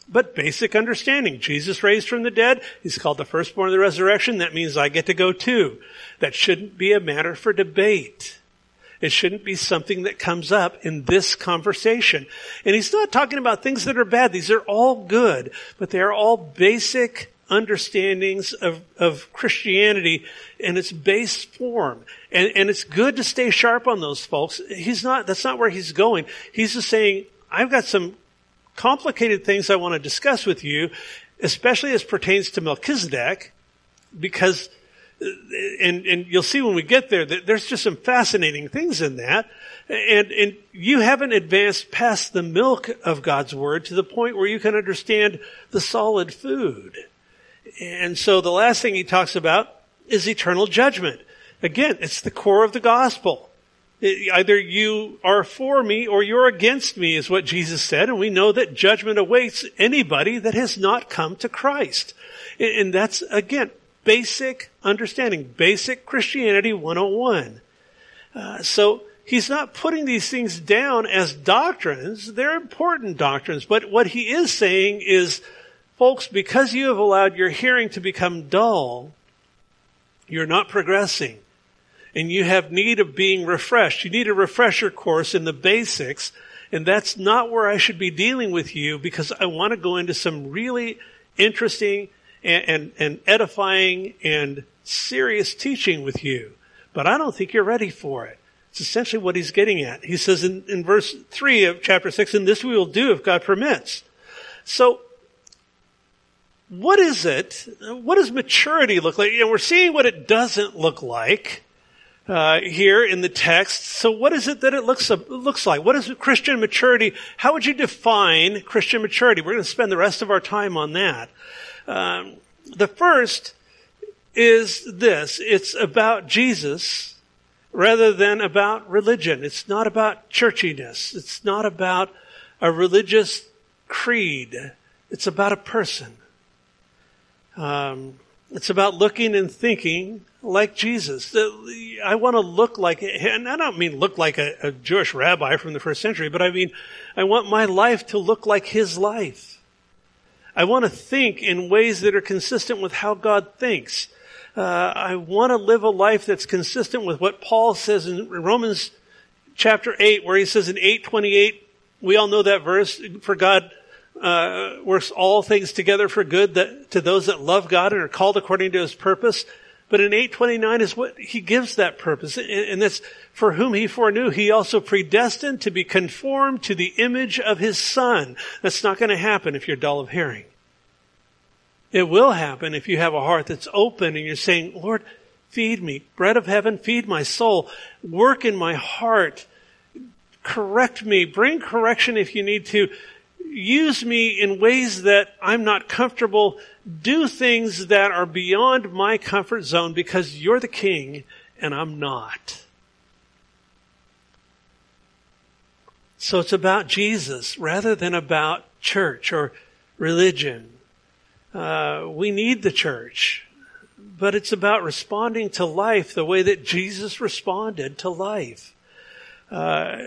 but basic understanding. Jesus raised from the dead. He's called the firstborn of the resurrection. That means I get to go too. That shouldn't be a matter for debate. It shouldn't be something that comes up in this conversation. And he's not talking about things that are bad. These are all good, but they are all basic understandings of, of Christianity in its base form. And, and it's good to stay sharp on those folks. He's not, that's not where he's going. He's just saying, I've got some complicated things I want to discuss with you, especially as pertains to Melchizedek, because and, and you'll see when we get there that there's just some fascinating things in that. And, and you haven't advanced past the milk of God's Word to the point where you can understand the solid food. And so the last thing he talks about is eternal judgment. Again, it's the core of the gospel. Either you are for me or you're against me is what Jesus said. And we know that judgment awaits anybody that has not come to Christ. And that's, again, basic understanding, basic Christianity 101. Uh, so he's not putting these things down as doctrines. They're important doctrines, but what he is saying is, folks, because you have allowed your hearing to become dull, you're not progressing. And you have need of being refreshed. You need a refresher course in the basics. And that's not where I should be dealing with you because I want to go into some really interesting and, and, and edifying and serious teaching with you. But I don't think you're ready for it. It's essentially what he's getting at. He says in, in verse 3 of chapter 6, and this we will do if God permits. So, what is it? What does maturity look like? And we're seeing what it doesn't look like uh, here in the text. So, what is it that it looks looks like? What is Christian maturity? How would you define Christian maturity? We're going to spend the rest of our time on that. Um, the first is this. It's about Jesus rather than about religion. It's not about churchiness. It's not about a religious creed. It's about a person. Um, it's about looking and thinking like Jesus. I want to look like, and I don't mean look like a, a Jewish rabbi from the first century, but I mean, I want my life to look like his life. I want to think in ways that are consistent with how God thinks. Uh, I want to live a life that's consistent with what Paul says in Romans chapter 8, where he says in 828, we all know that verse, for God uh, works all things together for good that, to those that love God and are called according to his purpose. But in 829 is what he gives that purpose. And, that's for whom he foreknew, he also predestined to be conformed to the image of his son. That's not going to happen if you're dull of hearing. It will happen if you have a heart that's open and you're saying, Lord, feed me. Bread of heaven, feed my soul. Work in my heart. Correct me. Bring correction if you need to. Use me in ways that I'm not comfortable. Do things that are beyond my comfort zone because you're the king and I'm not. So it's about Jesus rather than about church or religion. Uh, we need the church, but it's about responding to life the way that Jesus responded to life. Uh,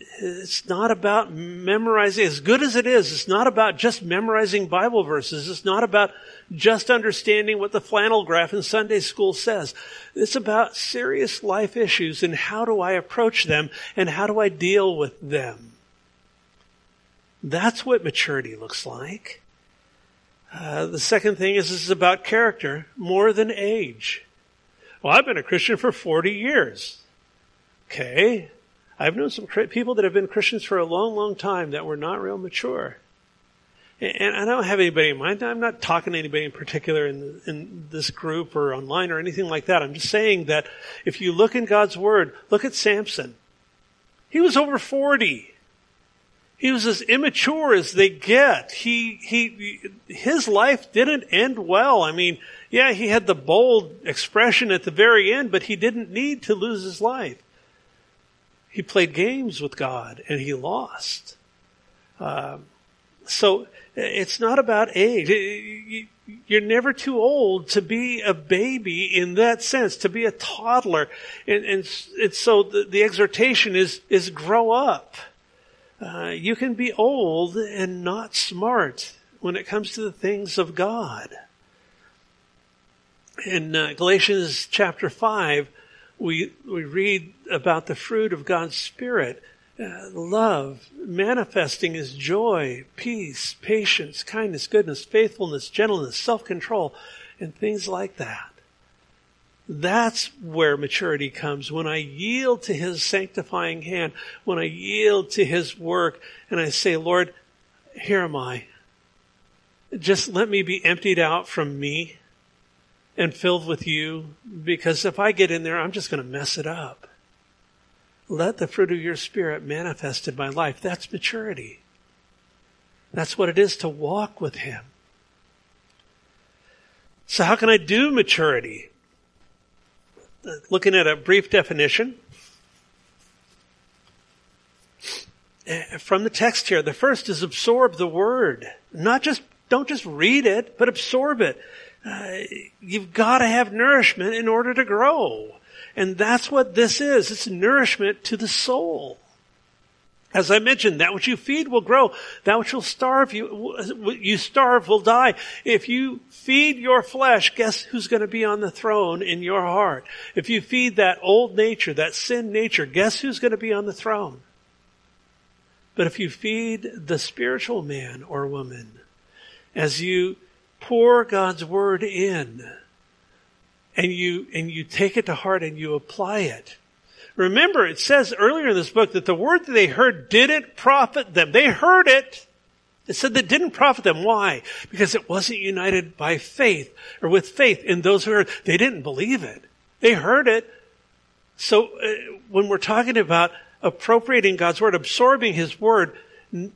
it's not about memorizing, as good as it is, it's not about just memorizing Bible verses. It's not about just understanding what the flannel graph in Sunday school says. It's about serious life issues and how do I approach them and how do I deal with them. That's what maturity looks like. Uh, the second thing is this is about character more than age. Well, I've been a Christian for 40 years. Okay. I've known some people that have been Christians for a long, long time that were not real mature. And I don't have anybody in mind. I'm not talking to anybody in particular in, in this group or online or anything like that. I'm just saying that if you look in God's Word, look at Samson. He was over 40. He was as immature as they get. He, he, his life didn't end well. I mean, yeah, he had the bold expression at the very end, but he didn't need to lose his life. He played games with God and he lost. Um, so it's not about age. You're never too old to be a baby in that sense, to be a toddler. And, and, and so the, the, exhortation is, is grow up. Uh, you can be old and not smart when it comes to the things of God. In uh, Galatians chapter 5, we, we read about the fruit of God's Spirit. uh, love, manifesting His joy, peace, patience, kindness, goodness, faithfulness, gentleness, self-control, and things like that. That's where maturity comes. When I yield to His sanctifying hand, when I yield to His work, and I say, Lord, here am I. Just let me be emptied out from me and filled with you, because if I get in there, I'm just going to mess it up. Let the fruit of your spirit manifest in my life. That's maturity. That's what it is to walk with Him. So how can I do maturity? Looking at a brief definition eh, from the text here. The first is absorb the word. Not just, don't just read it, but absorb it. Uh, you've got to have nourishment in order to grow. And that's what this is. It's nourishment to the soul. As I mentioned, that which you feed will grow. That which will starve you, you starve will die. If you feed your flesh, guess who's going to be on the throne in your heart? If you feed that old nature, that sin nature, guess who's going to be on the throne? But if you feed the spiritual man or woman, as you pour God's word in, and you, and you take it to heart and you apply it. Remember, it says earlier in this book that the word that they heard didn't profit them. They heard it. It said that didn't profit them. Why? Because it wasn't united by faith or with faith in those who heard. They didn't believe it. They heard it. So uh, when we're talking about appropriating God's word, absorbing His word,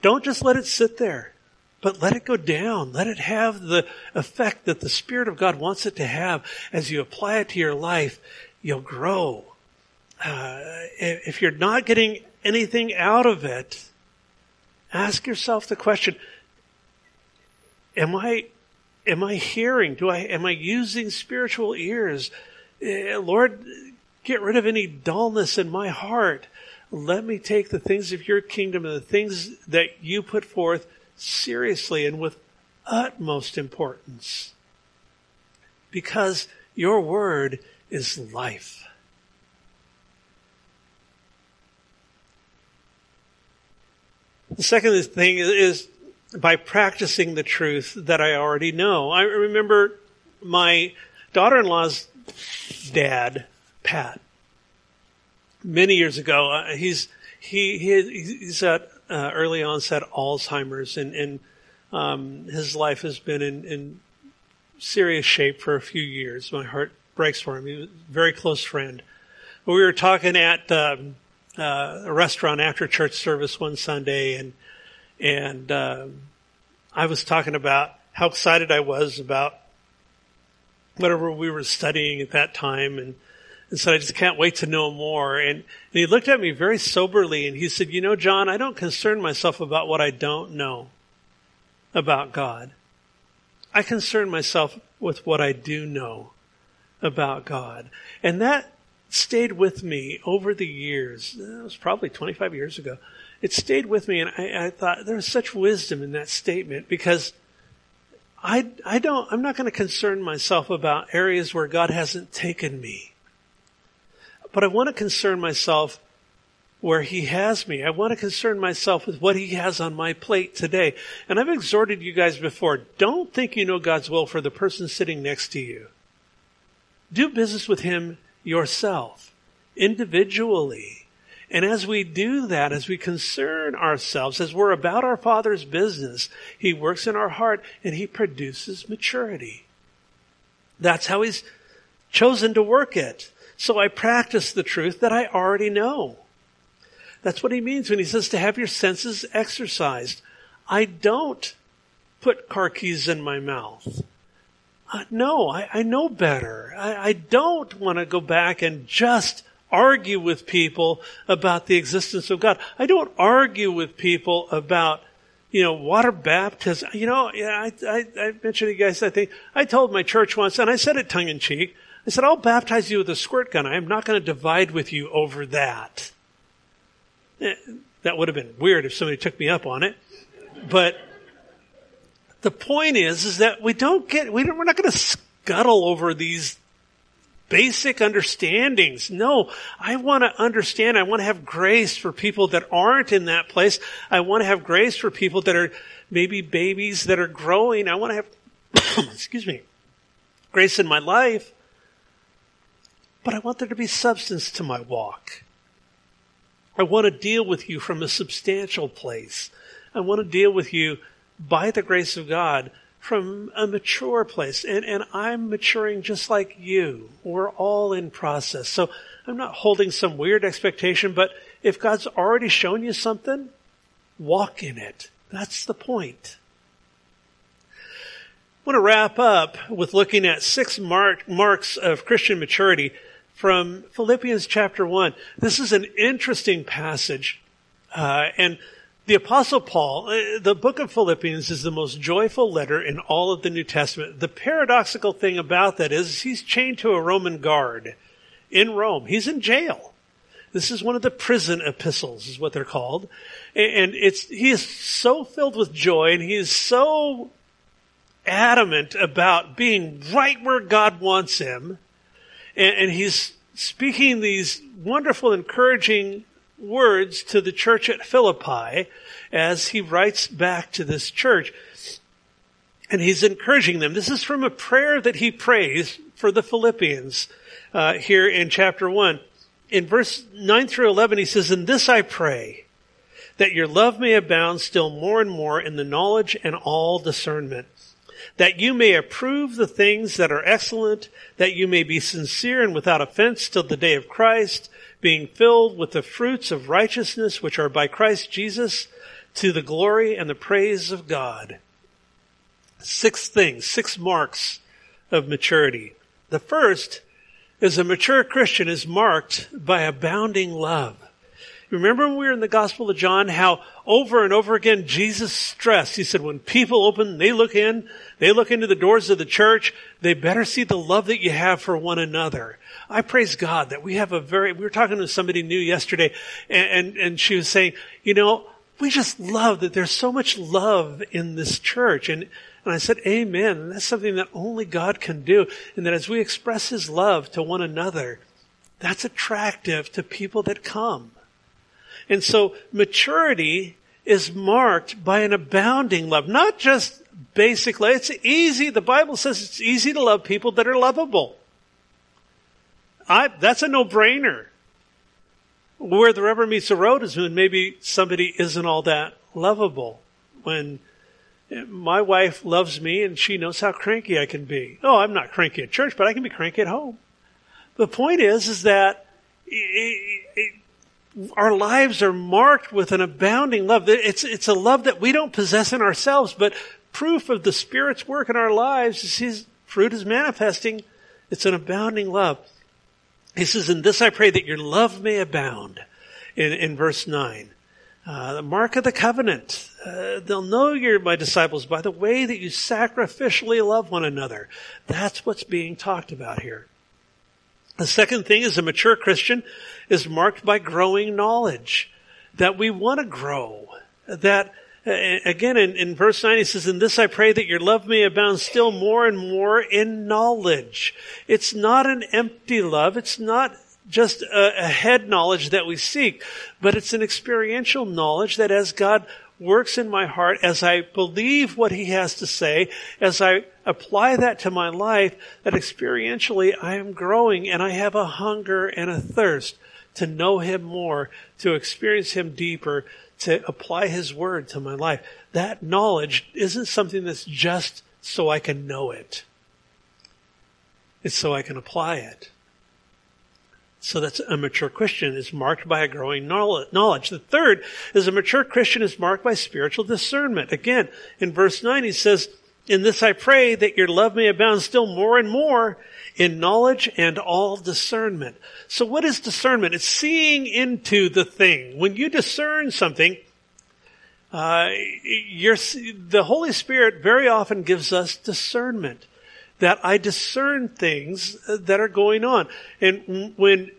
don't just let it sit there but let it go down. Let it have the effect that the Spirit of God wants it to have. As you apply it to your life, you'll grow. Uh, if you're not getting anything out of it, ask yourself the question, am I, am I hearing? Do I, am I using spiritual ears? Uh, Lord, get rid of any dullness in my heart. Let me take the things of your kingdom and the things that you put forth seriously and with utmost importance because your word is life. The second thing is by practicing the truth that I already know. I remember my daughter-in-law's dad, Pat, many years ago. Uh, he's he, he he's at uh, early onset Alzheimer's, and, and um, his life has been in, in, serious shape for a few years. My heart breaks for him. He was a very close friend. We were talking at um, uh, a restaurant after church service one Sunday, and and um, I was talking about how excited I was about whatever we were studying at that time, and and said, I just can't wait to know more. And, and he looked at me very soberly and he said, you know, John, I don't concern myself about what I don't know about God. I concern myself with what I do know about God. And that stayed with me over the years. It was probably 25 years ago. It stayed with me and I, I thought there was such wisdom in that statement because I, I don't, I'm not going to concern myself about areas where God hasn't taken me but I want to concern myself where he has me. I want to concern myself with what he has on my plate today. And I've exhorted you guys before, don't think you know God's will for the person sitting next to you. Do business with him yourself, individually. And as we do that, as we concern ourselves, as we're about our Father's business, He works in our heart and He produces maturity. That's how He's chosen to work it. So I practice the truth that I already know. That's what he means when he says to have your senses exercised. I don't put car keys in my mouth. Uh, no, I, I, know better. I, I don't want to go back and just argue with people about the existence of God. I don't argue with people about, you know, water baptism. You know, I, I, I mentioned to you guys, I think, I told my church once, and I said it tongue in cheek, I said, I'll baptize you with a squirt gun. I am not going to divide with you over that. Eh, that would have been weird if somebody took me up on it. But the point is, is that we don't get, we don't, we're not going to scuttle over these basic understandings. No, I want to understand. I want to have grace for people that aren't in that place. I want to have grace for people that are maybe babies that are growing. I want to have, excuse me, grace in my life. But I want there to be substance to my walk. I want to deal with you from a substantial place. I want to deal with you by the grace of God from a mature place. And, and I'm maturing just like you. We're all in process. So I'm not holding some weird expectation, but if God's already shown you something, walk in it. That's the point. I want to wrap up with looking at six mark, marks of Christian maturity from Philippians chapter 1. This is an interesting passage. Uh, and the apostle Paul, uh, the book of Philippians is the most joyful letter in all of the New Testament. The paradoxical thing about that is he's chained to a Roman guard in Rome. He's in jail. This is one of the prison epistles is what they're called. And it's, he is so filled with joy and he is so adamant about being right where God wants him. And, and he's speaking these wonderful, encouraging words to the church at Philippi as he writes back to this church. And he's encouraging them. This is from a prayer that he prays for the Philippians uh, here in chapter 1. In verse 9 through 11, he says, In this I pray, that your love may abound still more and more in the knowledge and all discernment that you may approve the things that are excellent, that you may be sincere and without offense till the day of Christ, being filled with the fruits of righteousness which are by Christ Jesus, to the glory and the praise of God. Six things, six marks of maturity. The first is a mature Christian is marked by abounding love. Remember when we were in the Gospel of John, how over and over again Jesus stressed, he said, when people open, they look in, they look into the doors of the church, they better see the love that you have for one another. I praise God that we have a very, we were talking to somebody new yesterday and, and, and she was saying, you know, we just love that there's so much love in this church. And, and I said, Amen. And that's something that only God can do. And that as we express His love to one another, that's attractive to people that come. And so maturity is marked by an abounding love, not just basically, it's easy, the Bible says it's easy to love people that are lovable. I, that's a no-brainer. Where the rubber meets the road is when maybe somebody isn't all that lovable. When my wife loves me and she knows how cranky I can be. Oh, I'm not cranky at church, but I can be cranky at home. The point is, is that it, it, our lives are marked with an abounding love. It's, it's a love that we don't possess in ourselves, but proof of the Spirit's work in our lives is His fruit is manifesting. It's an abounding love. He says, in this I pray that your love may abound in, in verse 9. Uh, the mark of the covenant. Uh, they'll know you're my disciples by the way that you sacrificially love one another. That's what's being talked about here. The second thing is a mature Christian is marked by growing knowledge. That we want to grow. That, again, in, in verse 9 he says, In this I pray that your love may abound still more and more in knowledge. It's not an empty love. It's not just a, a head knowledge that we seek, but it's an experiential knowledge that as God works in my heart, as I believe what he has to say, as I apply that to my life, that experientially I am growing and I have a hunger and a thirst to know him more, to experience him deeper, to apply his word to my life. That knowledge isn't something that's just so I can know it. It's so I can apply it. So that's a mature Christian is marked by a growing knowledge. The third is a mature Christian is marked by spiritual discernment. Again, in verse 9 he says, In this I pray that your love may abound still more and more in knowledge and all discernment. So what is discernment? It's seeing into the thing. When you discern something, uh, the Holy Spirit very often gives us discernment that I discern things that are going on. And when,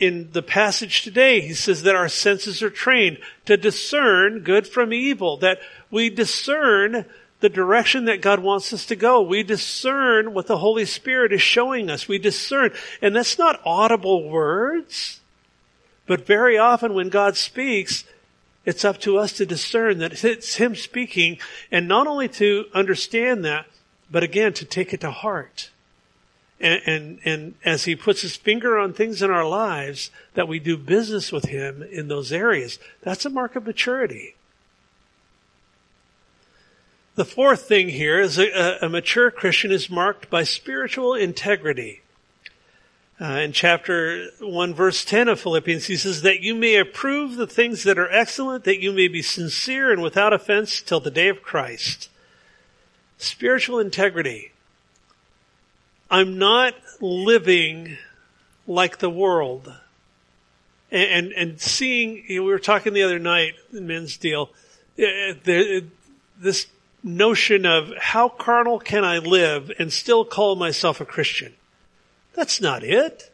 in the passage today, he says that our senses are trained to discern good from evil, that we discern the direction that God wants us to go. We discern what the Holy Spirit is showing us. We discern. And that's not audible words. But very often when God speaks, it's up to us to discern that it's Him speaking and not only to understand that, but again, to take it to heart. And, and, and as He puts His finger on things in our lives, that we do business with Him in those areas. That's a mark of maturity. The fourth thing here is a, a mature Christian is marked by spiritual integrity. Uh, in chapter 1 verse 10 of Philippians, he says that you may approve the things that are excellent, that you may be sincere and without offense till the day of Christ. Spiritual integrity. I'm not living like the world. And, and, and seeing, you know, we were talking the other night, the men's deal, uh, this notion of how carnal can I live and still call myself a Christian. That's not it.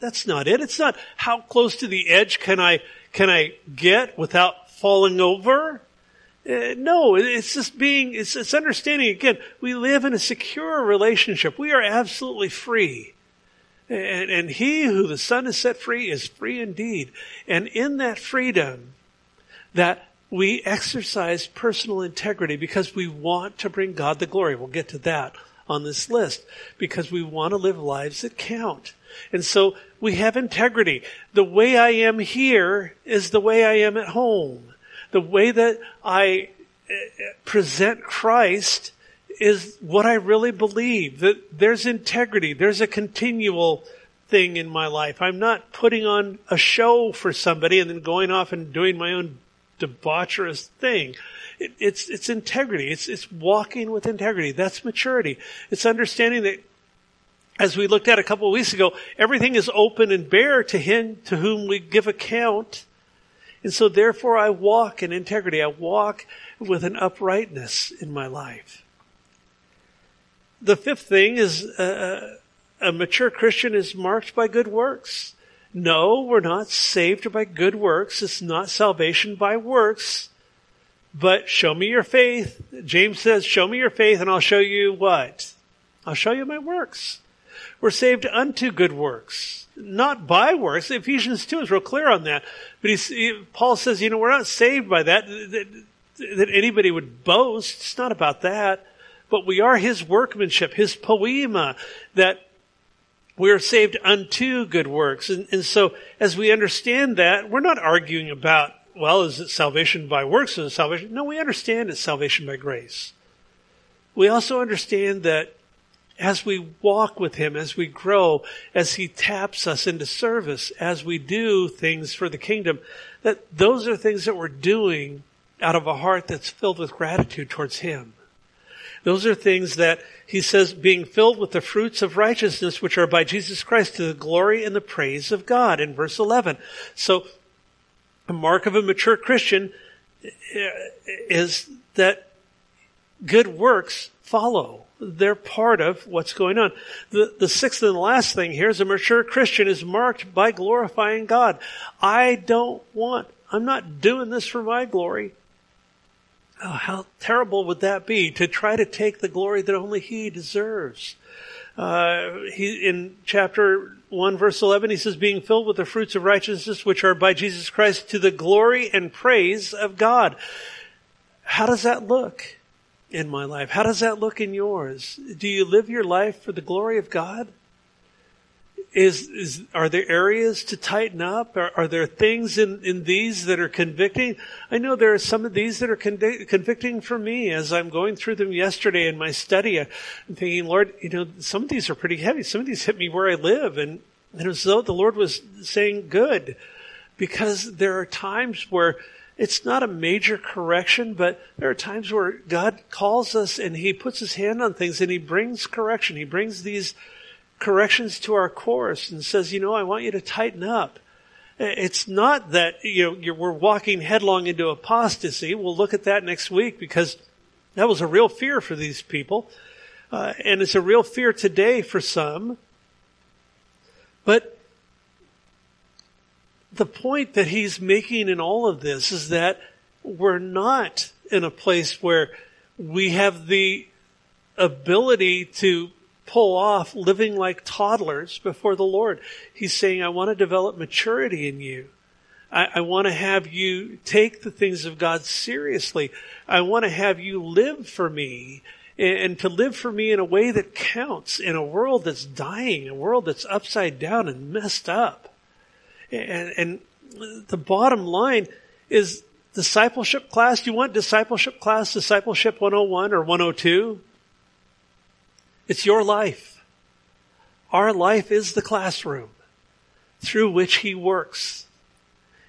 That's not it. It's not how close to the edge can I, can I get without falling over? Uh, no, it's just being, it's, it's understanding again, we live in a secure relationship. We are absolutely free. And, and he who the Son has set free is free indeed. And in that freedom, that we exercise personal integrity because we want to bring God the glory. We'll get to that on this list because we want to live lives that count. And so we have integrity. The way I am here is the way I am at home. The way that I eh, present Christ is what I really believe. That there's integrity. There's a continual thing in my life. I'm not putting on a show for somebody and then going off and doing my own debaucherous thing. It, it's, it's integrity. It's, it's walking with integrity. That's maturity. It's understanding that as we looked at a couple of weeks ago, everything is open and bare to him to whom we give account. And so therefore I walk in integrity. I walk with an uprightness in my life. The fifth thing is uh, a mature Christian is marked by good works. No, we're not saved by good works. It's not salvation by works. But show me your faith. James says, show me your faith and I'll show you what? I'll show you my works. We're saved unto good works, not by works. Ephesians 2 is real clear on that. But he, Paul says, you know, we're not saved by that, that, that anybody would boast. It's not about that. But we are his workmanship, his poema, that we are saved unto good works. And, and so as we understand that, we're not arguing about, well, is it salvation by works or is salvation? No, we understand it's salvation by grace. We also understand that as we walk with Him, as we grow, as He taps us into service, as we do things for the kingdom, that those are things that we're doing out of a heart that's filled with gratitude towards Him. Those are things that he says being filled with the fruits of righteousness which are by Jesus Christ to the glory and the praise of God in verse 11. So a mark of a mature Christian eh, is that good works follow. They're part of what's going on. The, the sixth and last thing here is a mature Christian is marked by glorifying God. I don't want, I'm not doing this for my glory. Oh, how terrible would that be to try to take the glory that only He deserves? Uh, he, in chapter 1 verse 11, he says, being filled with the fruits of righteousness which are by Jesus Christ to the glory and praise of God. How does that look in my life? How does that look in yours? Do you live your life for the glory of God? Is, is are there areas to tighten up? Are, are, there things in, in these that are convicting? I know there are some of these that are convicting for me as I'm going through them yesterday in my study. Uh, I'm thinking, Lord, you know, some of these are pretty heavy. Some of these hit me where I live. And, and it was though the Lord was saying, good. Because there are times where it's not a major correction, but there are times where God calls us and He puts His hand on things and He brings correction. He brings these corrections to our course and says, you know, I want you to tighten up. It's not that, you know, we're walking headlong into apostasy. We'll look at that next week because that was a real fear for these people. Uh, and it's a real fear today for some. But the point that he's making in all of this is that we're not in a place where we have the ability to pull off living like toddlers before the Lord. He's saying, I want to develop maturity in you. I, I want to have you take the things of God seriously. I want to have you live for me and, and to live for me in a way that counts in a world that's dying, a world that's upside down and messed up. And, and the bottom line is discipleship class. Do you want discipleship class, discipleship 101 or 102? It's your life. Our life is the classroom through which he works.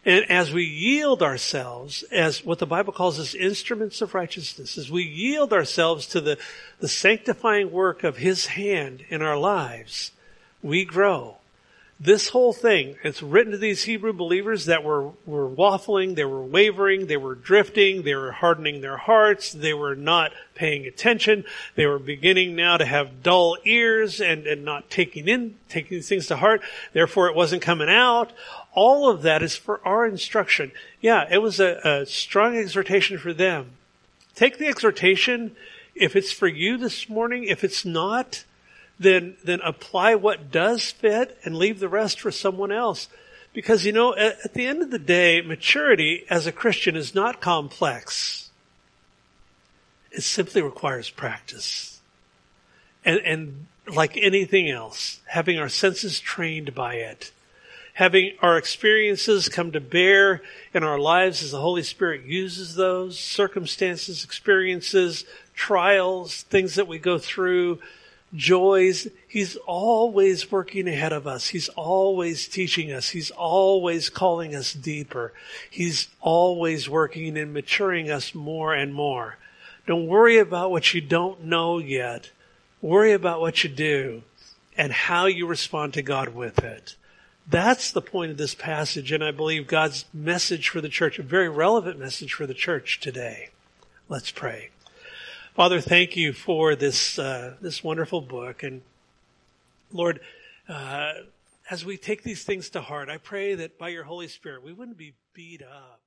And as we yield ourselves as what the Bible calls us instruments of righteousness, as we yield ourselves to the, the sanctifying work of his hand in our lives, we grow this whole thing, it's written to these Hebrew believers that were, were waffling, they were wavering, they were drifting, they were hardening their hearts, they were not paying attention, they were beginning now to have dull ears and, and not taking in, taking these things to heart, therefore it wasn't coming out. All of that is for our instruction. Yeah, it was a, a strong exhortation for them. Take the exhortation if it's for you this morning. If it's not, then, then apply what does fit and leave the rest for someone else. Because, you know, at, at the end of the day, maturity as a Christian is not complex. It simply requires practice. And, and like anything else, having our senses trained by it, having our experiences come to bear in our lives as the Holy Spirit uses those circumstances, experiences, trials, things that we go through, joys. He's always working ahead of us. He's always teaching us. He's always calling us deeper. He's always working and maturing us more and more. Don't worry about what you don't know yet. Worry about what you do and how you respond to God with it. That's the point of this passage, and I believe God's message for the church, a very relevant message for the church today. Let's pray. Father, thank you for this uh, this wonderful book, and Lord, uh, as we take these things to heart, I pray that by your Holy Spirit we wouldn't be beat up